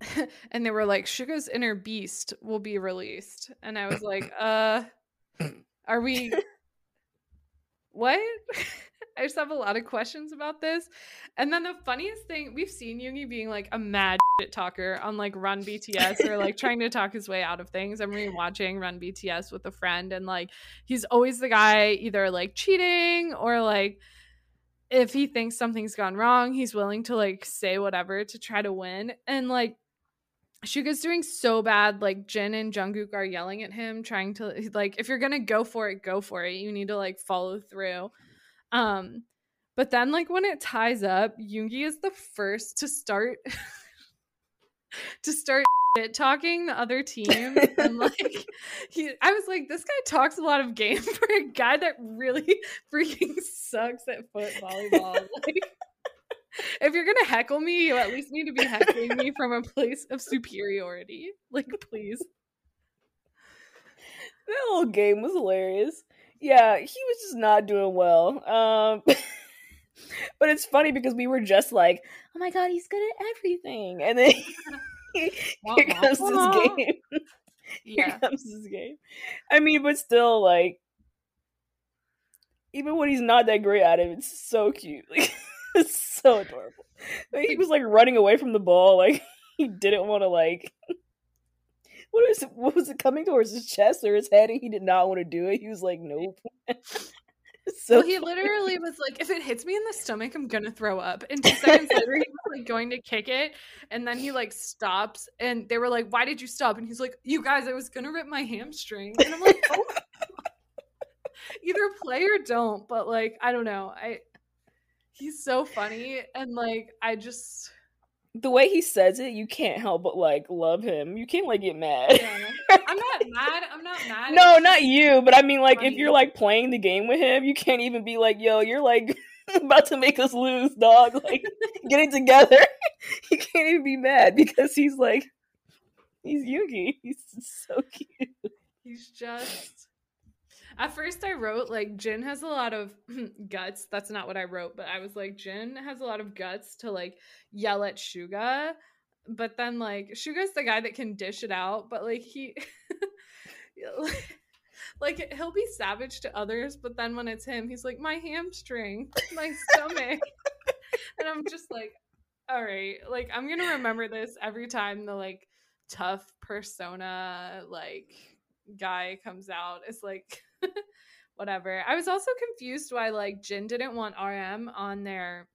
<laughs> and they were like, "Suga's Inner Beast will be released," and I was like, <laughs> "Uh, are we? What?" I just have a lot of questions about this. And then the funniest thing, we've seen Yoongi being like a mad <laughs> talker on like Run BTS or like trying to talk his way out of things. I'm rewatching Run BTS with a friend, and like he's always the guy either like cheating or like if he thinks something's gone wrong, he's willing to like say whatever to try to win. And like Suga's doing so bad. Like Jin and Jungkook are yelling at him, trying to like, if you're gonna go for it, go for it. You need to like follow through. Um, but then like when it ties up, Yoongi is the first to start <laughs> to start shit talking the other team and <laughs> like he I was like this guy talks a lot of game <laughs> for a guy that really freaking sucks at foot volleyball. Like if you're gonna heckle me, you at least need to be heckling me from a place of superiority. Like please.
That whole game was hilarious. Yeah, he was just not doing well. Um <laughs> but it's funny because we were just like, "Oh my god, he's good at everything," and then <laughs> here comes this game. <laughs>
Yeah.
Here comes this game. I mean, but still, like, even when he's not that great at it, it's so cute. Like, it's so adorable. Like, he was like running away from the ball, like he didn't want to like. What is it? What was it coming towards his chest or his head? And he did not want to do it. He was like, "Nope." <laughs>
so well, he literally was like, "If it hits me in the stomach, I'm gonna throw up." And two <laughs> seconds later, he was like going to kick it, and then he like stops, and they were like, "Why did you stop?" And he's like, "You guys, I was gonna rip my hamstring." And I'm like, "Oh." <laughs> Either play or don't, but like I don't know. I he's so funny, and like I just
the way he says it, you can't help but like love him. You can't like get mad.
I'm not <laughs> mad. I'm not mad.
no, not you. But I mean, like, if you're like playing the game with him, you can't even be like, "Yo, you're like <laughs> about to make us lose, dog." <laughs> Like, getting together. you can't even be mad because he's like, he's Yoongi. He's so cute.
He's just at first, I wrote like Jin has a lot of <clears throat> guts. That's not what I wrote, but I was like, Jin has a lot of guts to like yell at Suga. But then, like, Suga's the guy that can dish it out, but like, he. <laughs> like he'll be savage to others, but then when it's him, he's like, my hamstring, my stomach. <laughs> and I'm just like, all right, like I'm gonna remember this every time the like tough persona like guy comes out. It's like <laughs> whatever. I was also confused why like Jin didn't want RM on their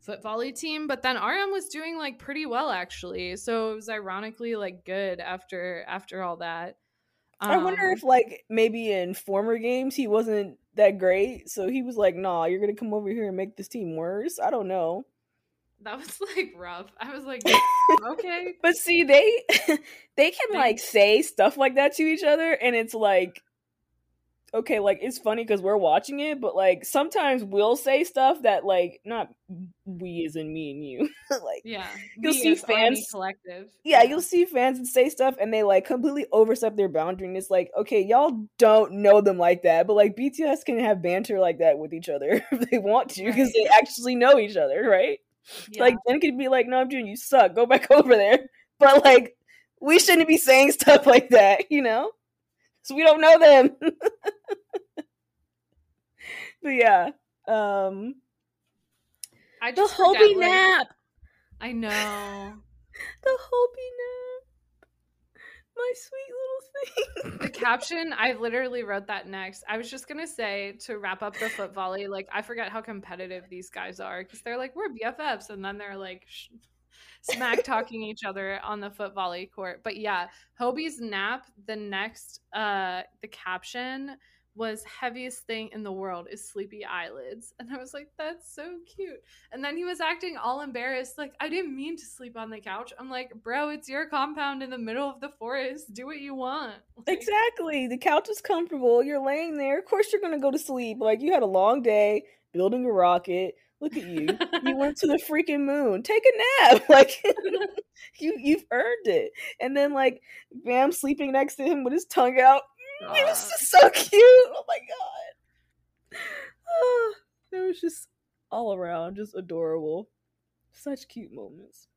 foot volley team, but then RM was doing like pretty well actually. So it was ironically like good after after all that.
Um, I wonder um, if like maybe in former games he wasn't that great, so he was like, "Nah, you're gonna come over here and make this team worse." I don't know.
That was <laughs> like rough. I was like, okay. <laughs>
but see, they they can like say stuff like that to each other, and it's like okay, like it's funny because we're watching it, but like sometimes we'll say stuff that like not we as in me and you. <laughs> like
yeah,
you'll see fans
collective.
Yeah, yeah, you'll see fans and say stuff and they like completely overstep their boundary. And it's like, okay, y'all don't know them like that, but like BTS can have banter like that with each other <laughs> if they want to because right. they actually know each other, right? Yeah. Like then could be like, no, I'm June, you suck. Go back <laughs> over there. But like we shouldn't be saying stuff like that, you know? So we don't know them. <laughs> but yeah. Um
I just the Hobi nap. I know. <laughs>
the Hobi nap. My sweet little
thing. the caption, I literally wrote that next. I was just gonna say to wrap up the foot volley, like I forget how competitive these guys are because they're like we're BFFs, and then they're like smack <laughs> talking each other on the foot volley court. But yeah, Hobi's nap. The next, uh, the caption was heaviest thing in the world is sleepy eyelids. And i was like that's so cute. And then he was acting all embarrassed like i didn't mean to sleep on the couch. I'm like bro it's your compound in the middle of the forest. Do what you want. <laughs>
Like, exactly. The couch is comfortable. You're laying there. Of course you're gonna go to sleep. Like you had a long day building a rocket look at you. You went to <laughs> the freaking moon. Take a nap. <laughs> Like you you've earned it. And then like bam sleeping next to him with his tongue out. God. it was just so cute. Oh my god. Oh, <sighs> it was just all around just adorable. Such cute moments.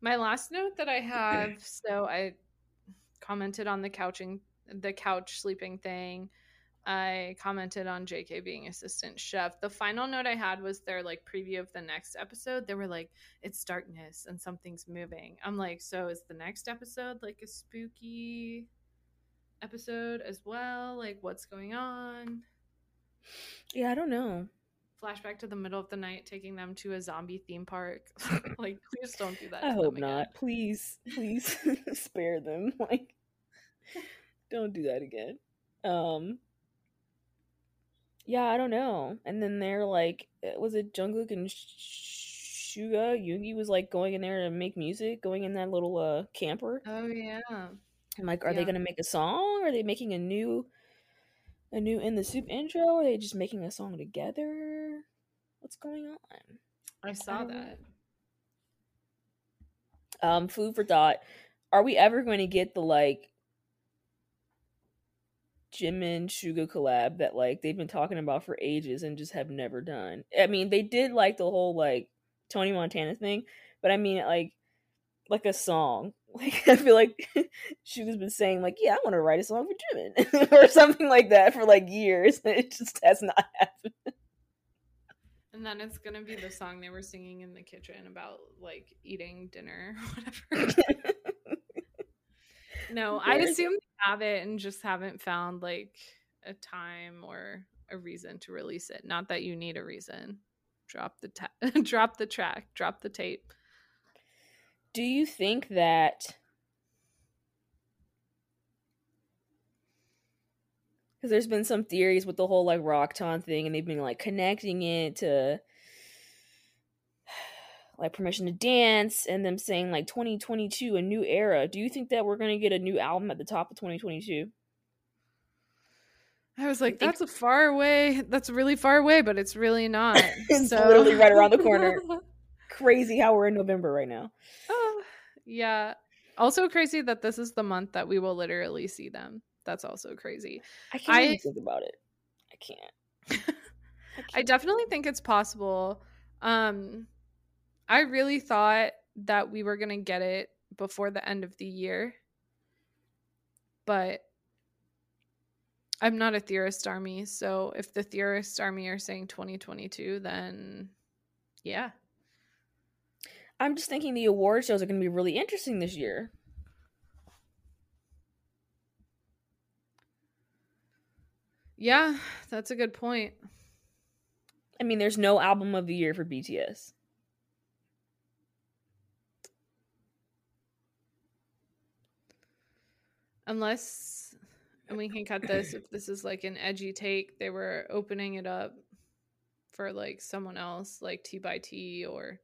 My last note that i <clears throat> have so i commented on the couching the couch sleeping thing I commented on JK being assistant chef. The final note I had was their like preview of the next episode. They were like, it's darkness and something's moving. I'm like, so is the next episode like a spooky episode as well? Like, what's going on?
Yeah, I don't know.
Flashback to the middle of the night, taking them to a zombie theme park. <laughs> like, please don't do that.
I hope not. Please, please <laughs> spare them. <laughs> Like, don't do that again. Um, yeah, I don't know. And then they're like, eh, was it Jungkook and Suga? Yoongi was like going in there to make music, going in that little uh camper.
Oh yeah.
I'm like, are yeah. they gonna make a song? Are they making a new, a new in the SOOP intro? Are they just making a song together? What's going on?
I saw I that.
Um, food for thought. Are we ever going to get the like Jimin Suga collab that like they've been talking about for ages and just have never done. I mean, they did like the whole like Tony Montana thing, but I mean like like a song. <laughs> Like I feel like <laughs> she has been saying like, "Yeah, I want to write a song for Jimin" <laughs> or something like that for like years. It just has not happened.
And then it's gonna be the song they were singing in the kitchen about like eating dinner or whatever. No, <laughs> I assume they have it and just haven't found like a time or a reason to release it. Not that you need a reason. Drop the ta- <laughs> drop the track, drop the tape
do you think that because there's been some theories with the whole like Rocktan thing and they've been like connecting it to like permission to dance and them saying like 2022 a new era do you think that we're going to get a new album at the top of 2022
I was like, that's a far away. That's really far away, but it's really not. <laughs>
it's so. literally right around the corner. <laughs> Crazy how we're in November right now.
Yeah. Also crazy that this is the month that we will literally see them. That's also crazy.
I can't I, even think about it. I can't. <laughs>
I, can't. I definitely think it's possible. Um I really thought that we were going to get it before the end of the year. But I'm not a theorist army, so if the theorist army are saying 2022, then yeah,
I'm just thinking the award shows are going to be really interesting this year.
Yeah, that's a good point.
I mean, there's no album of the year for BTS.
Unless, and we can cut this if this is like an edgy take, they were opening it up for like someone else, like T by T or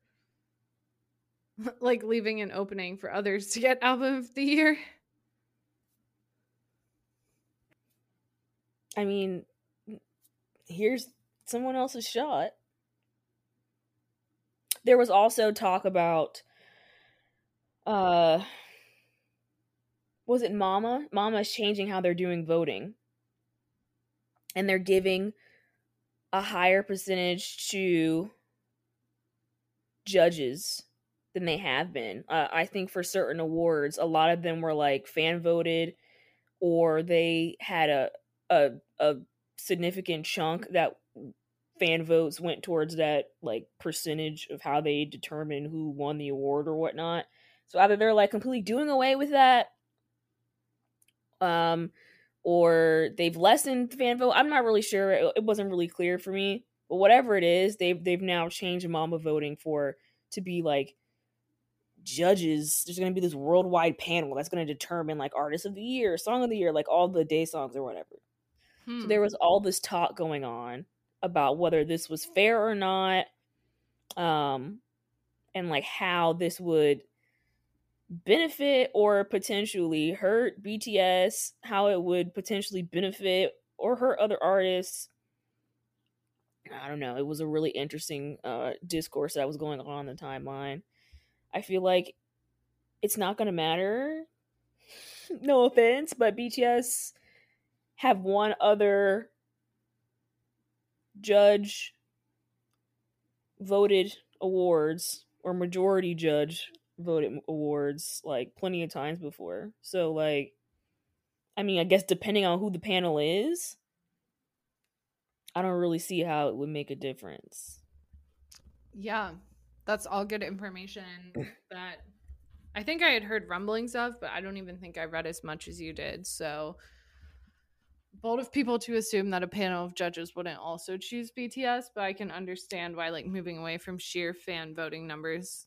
<laughs> like leaving an opening for others to get album of the year.
I mean, here's someone else's shot. There was also talk about uh was it Mama? Mama's changing how they're doing voting. And they're giving a higher percentage to judges than they have been. Uh, I think for certain awards, a lot of them were like fan voted, or they had a a a significant chunk that fan votes went towards that like percentage of how they determine who won the award or whatnot. So either they're like completely doing away with that, um, or they've lessened fan vote. I'm not really sure. It, it wasn't really clear for me. But whatever it is, they've they've now changed Mama voting for to be like judges there's going to be this worldwide panel that's going to determine like artist of the year song of the year like all the daesangs or whatever hmm. so there was all this talk going on about whether this was fair or not um and like how this would benefit or potentially hurt BTS how it would potentially benefit or hurt other artists I don't know. It was a really interesting uh, discourse that was going on on the timeline. I feel like it's not going to matter. <laughs> no offense, but BTS have won other judge voted awards or majority judge voted awards like plenty of times before. So like I mean, I guess depending on who the panel is, I don't really see how it would make a difference.
Yeah, that's all good information <laughs> that I think I had heard rumblings of, but I don't even think I read as much as you did. So bold of people to assume that a panel of judges wouldn't also choose BTS, but I can understand why like moving away from sheer fan voting numbers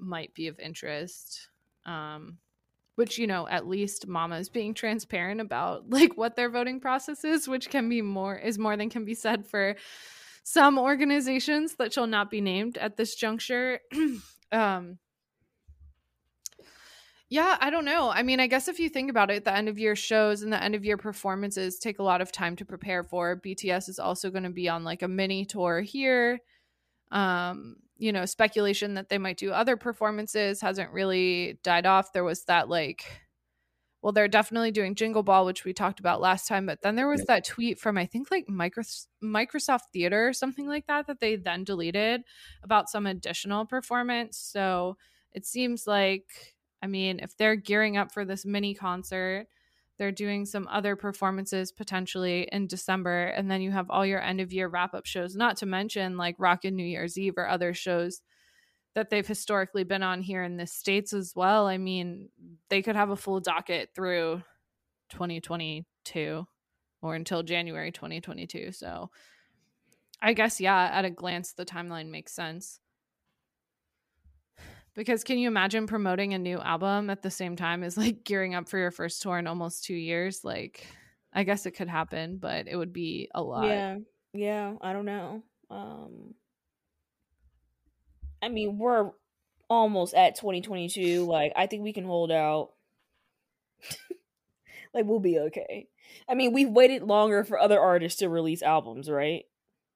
might be of interest. Um which you know at least mama is being transparent about <laughs> like what their voting process is which can be more is more than can be said for some organizations that shall not be named at this juncture. <clears throat> um, yeah, I don't know. I mean, I guess if you think about it, the end of year shows and the end of year performances take a lot of time to prepare for. BTS is also going to be on like a mini tour here. Um, you know, speculation that they might do other performances hasn't really died off. There was that like well, they're definitely doing Jingle Ball, which we talked about last time. But then there was that tweet from I think like Microsoft Theater or something like that that they then deleted about some additional performance. So it seems like, I mean, if they're gearing up for this mini concert, they're doing some other performances potentially in December, and then you have all your end of year wrap up shows, not to mention like Rockin' New Year's Eve or other shows that they've historically been on here in the States as well. I mean, they could have a full docket through 2022 or until January 2022. So I guess, yeah, at a glance, the timeline makes sense. Because can you imagine promoting a new album at the same time as like gearing up for your first tour in almost two years? Like, I guess it could happen, but it would be a lot.
Yeah, yeah. I don't know. Um, I mean, we're almost at 2022. Like, I think we can hold out. <laughs> like, we'll be okay. I mean, we've waited longer for other artists to release albums, right?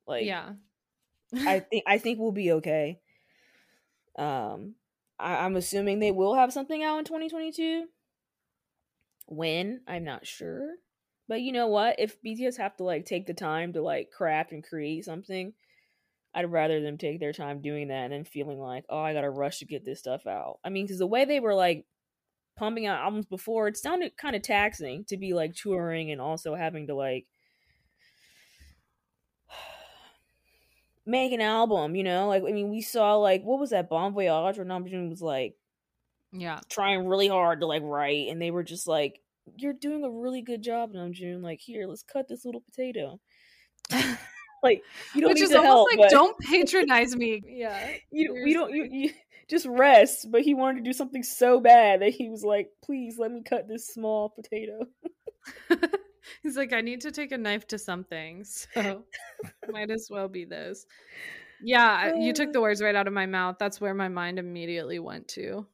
Like,
yeah.
I <laughs> think I think we'll be okay. Um, I, I'm assuming they will have something out in 2022. When I'm not sure, but you know what? If BTS have to like take the time to like craft and create something, I'd rather them take their time doing that than feeling like, oh, I gotta rush to get this stuff out. I mean, because the way they were like pumping out albums before, it sounded kind of taxing to be like touring and also having to like make an album, you know? Like I mean, we saw like what was that Bon Voyage where Namjoon was like
Yeah.
trying really hard to like write and they were just like you're doing a really good job, Namjoon. Like here, let's cut this little potato. <laughs> like you don't
Which
need
is
to
almost
help,
like,
but
don't patronize me. Yeah. <laughs>
you we don't you, you just rest. But he wanted to do something so bad that he was like, please let me cut this small potato. <laughs>
He's like, I need to take a knife to something, so might as well be this. Yeah, you took the words right out of my mouth. That's where my mind immediately went to.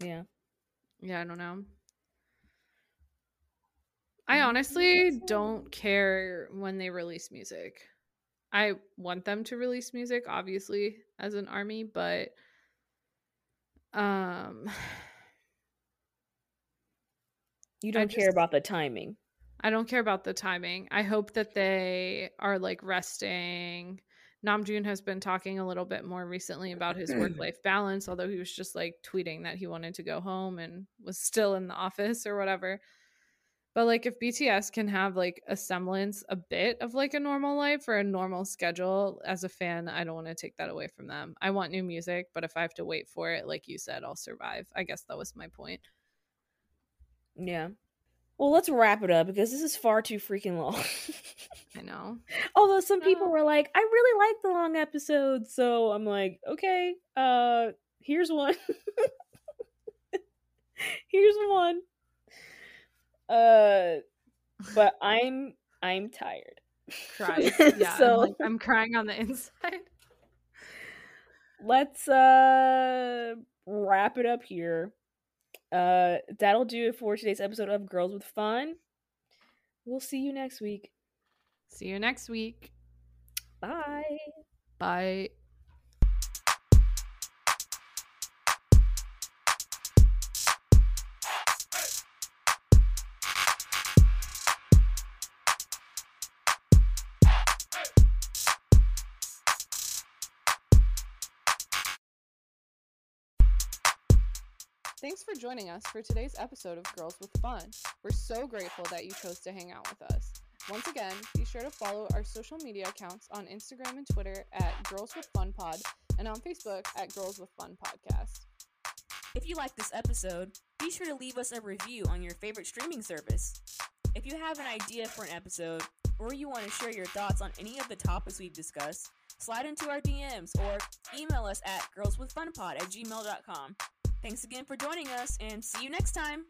Yeah.
Yeah, I don't know. I
Mm,
honestly
uh,
don't care when they release music. I want them to release music, obviously, as an army, but um
You don't care
just-
about the timing.
I don't care about the timing. I hope that they are like resting. Namjoon has been talking a little bit more recently about his hmm. work life balance, although he was just like tweeting that he wanted to go home and was still in the office or whatever. But like if BTS can have like a semblance, a bit of like a normal life or a normal schedule, as a fan, I don't want to take that away from them. I want new music, but if I have to wait for it, like you said, I'll survive. I guess that was my point.
Yeah. Well, let's wrap it up because this is far too freaking long. <laughs>
I know.
Although some people were like, I really like the long episodes, so I'm like, okay, uh, here's one. <laughs> here's one. Uh, but <laughs> I'm I'm tired.
Crying. Yeah. I'm,
so
like, I'm crying on the inside.
let's uh wrap it up here. Uh, that'll do it for today's episode of Girls with Fun. We'll see you next week.
See you next week.
Bye.
Bye. Thanks for joining us for today's episode of Girls with Fun. We're so grateful that you chose to hang out with us. Once again, be sure to follow our social media accounts on Instagram and Twitter at Girls with Fun Pod and on Facebook at Girls with Fun Podcast.
If you like this episode, be sure to leave us a review on your favorite streaming service. If you have an idea for an episode, or you want to share your thoughts on any of the topics we've discussed, slide into our DMs or email us at girlswithfunpod at gmail.com. Thanks again for joining us, and see you next time!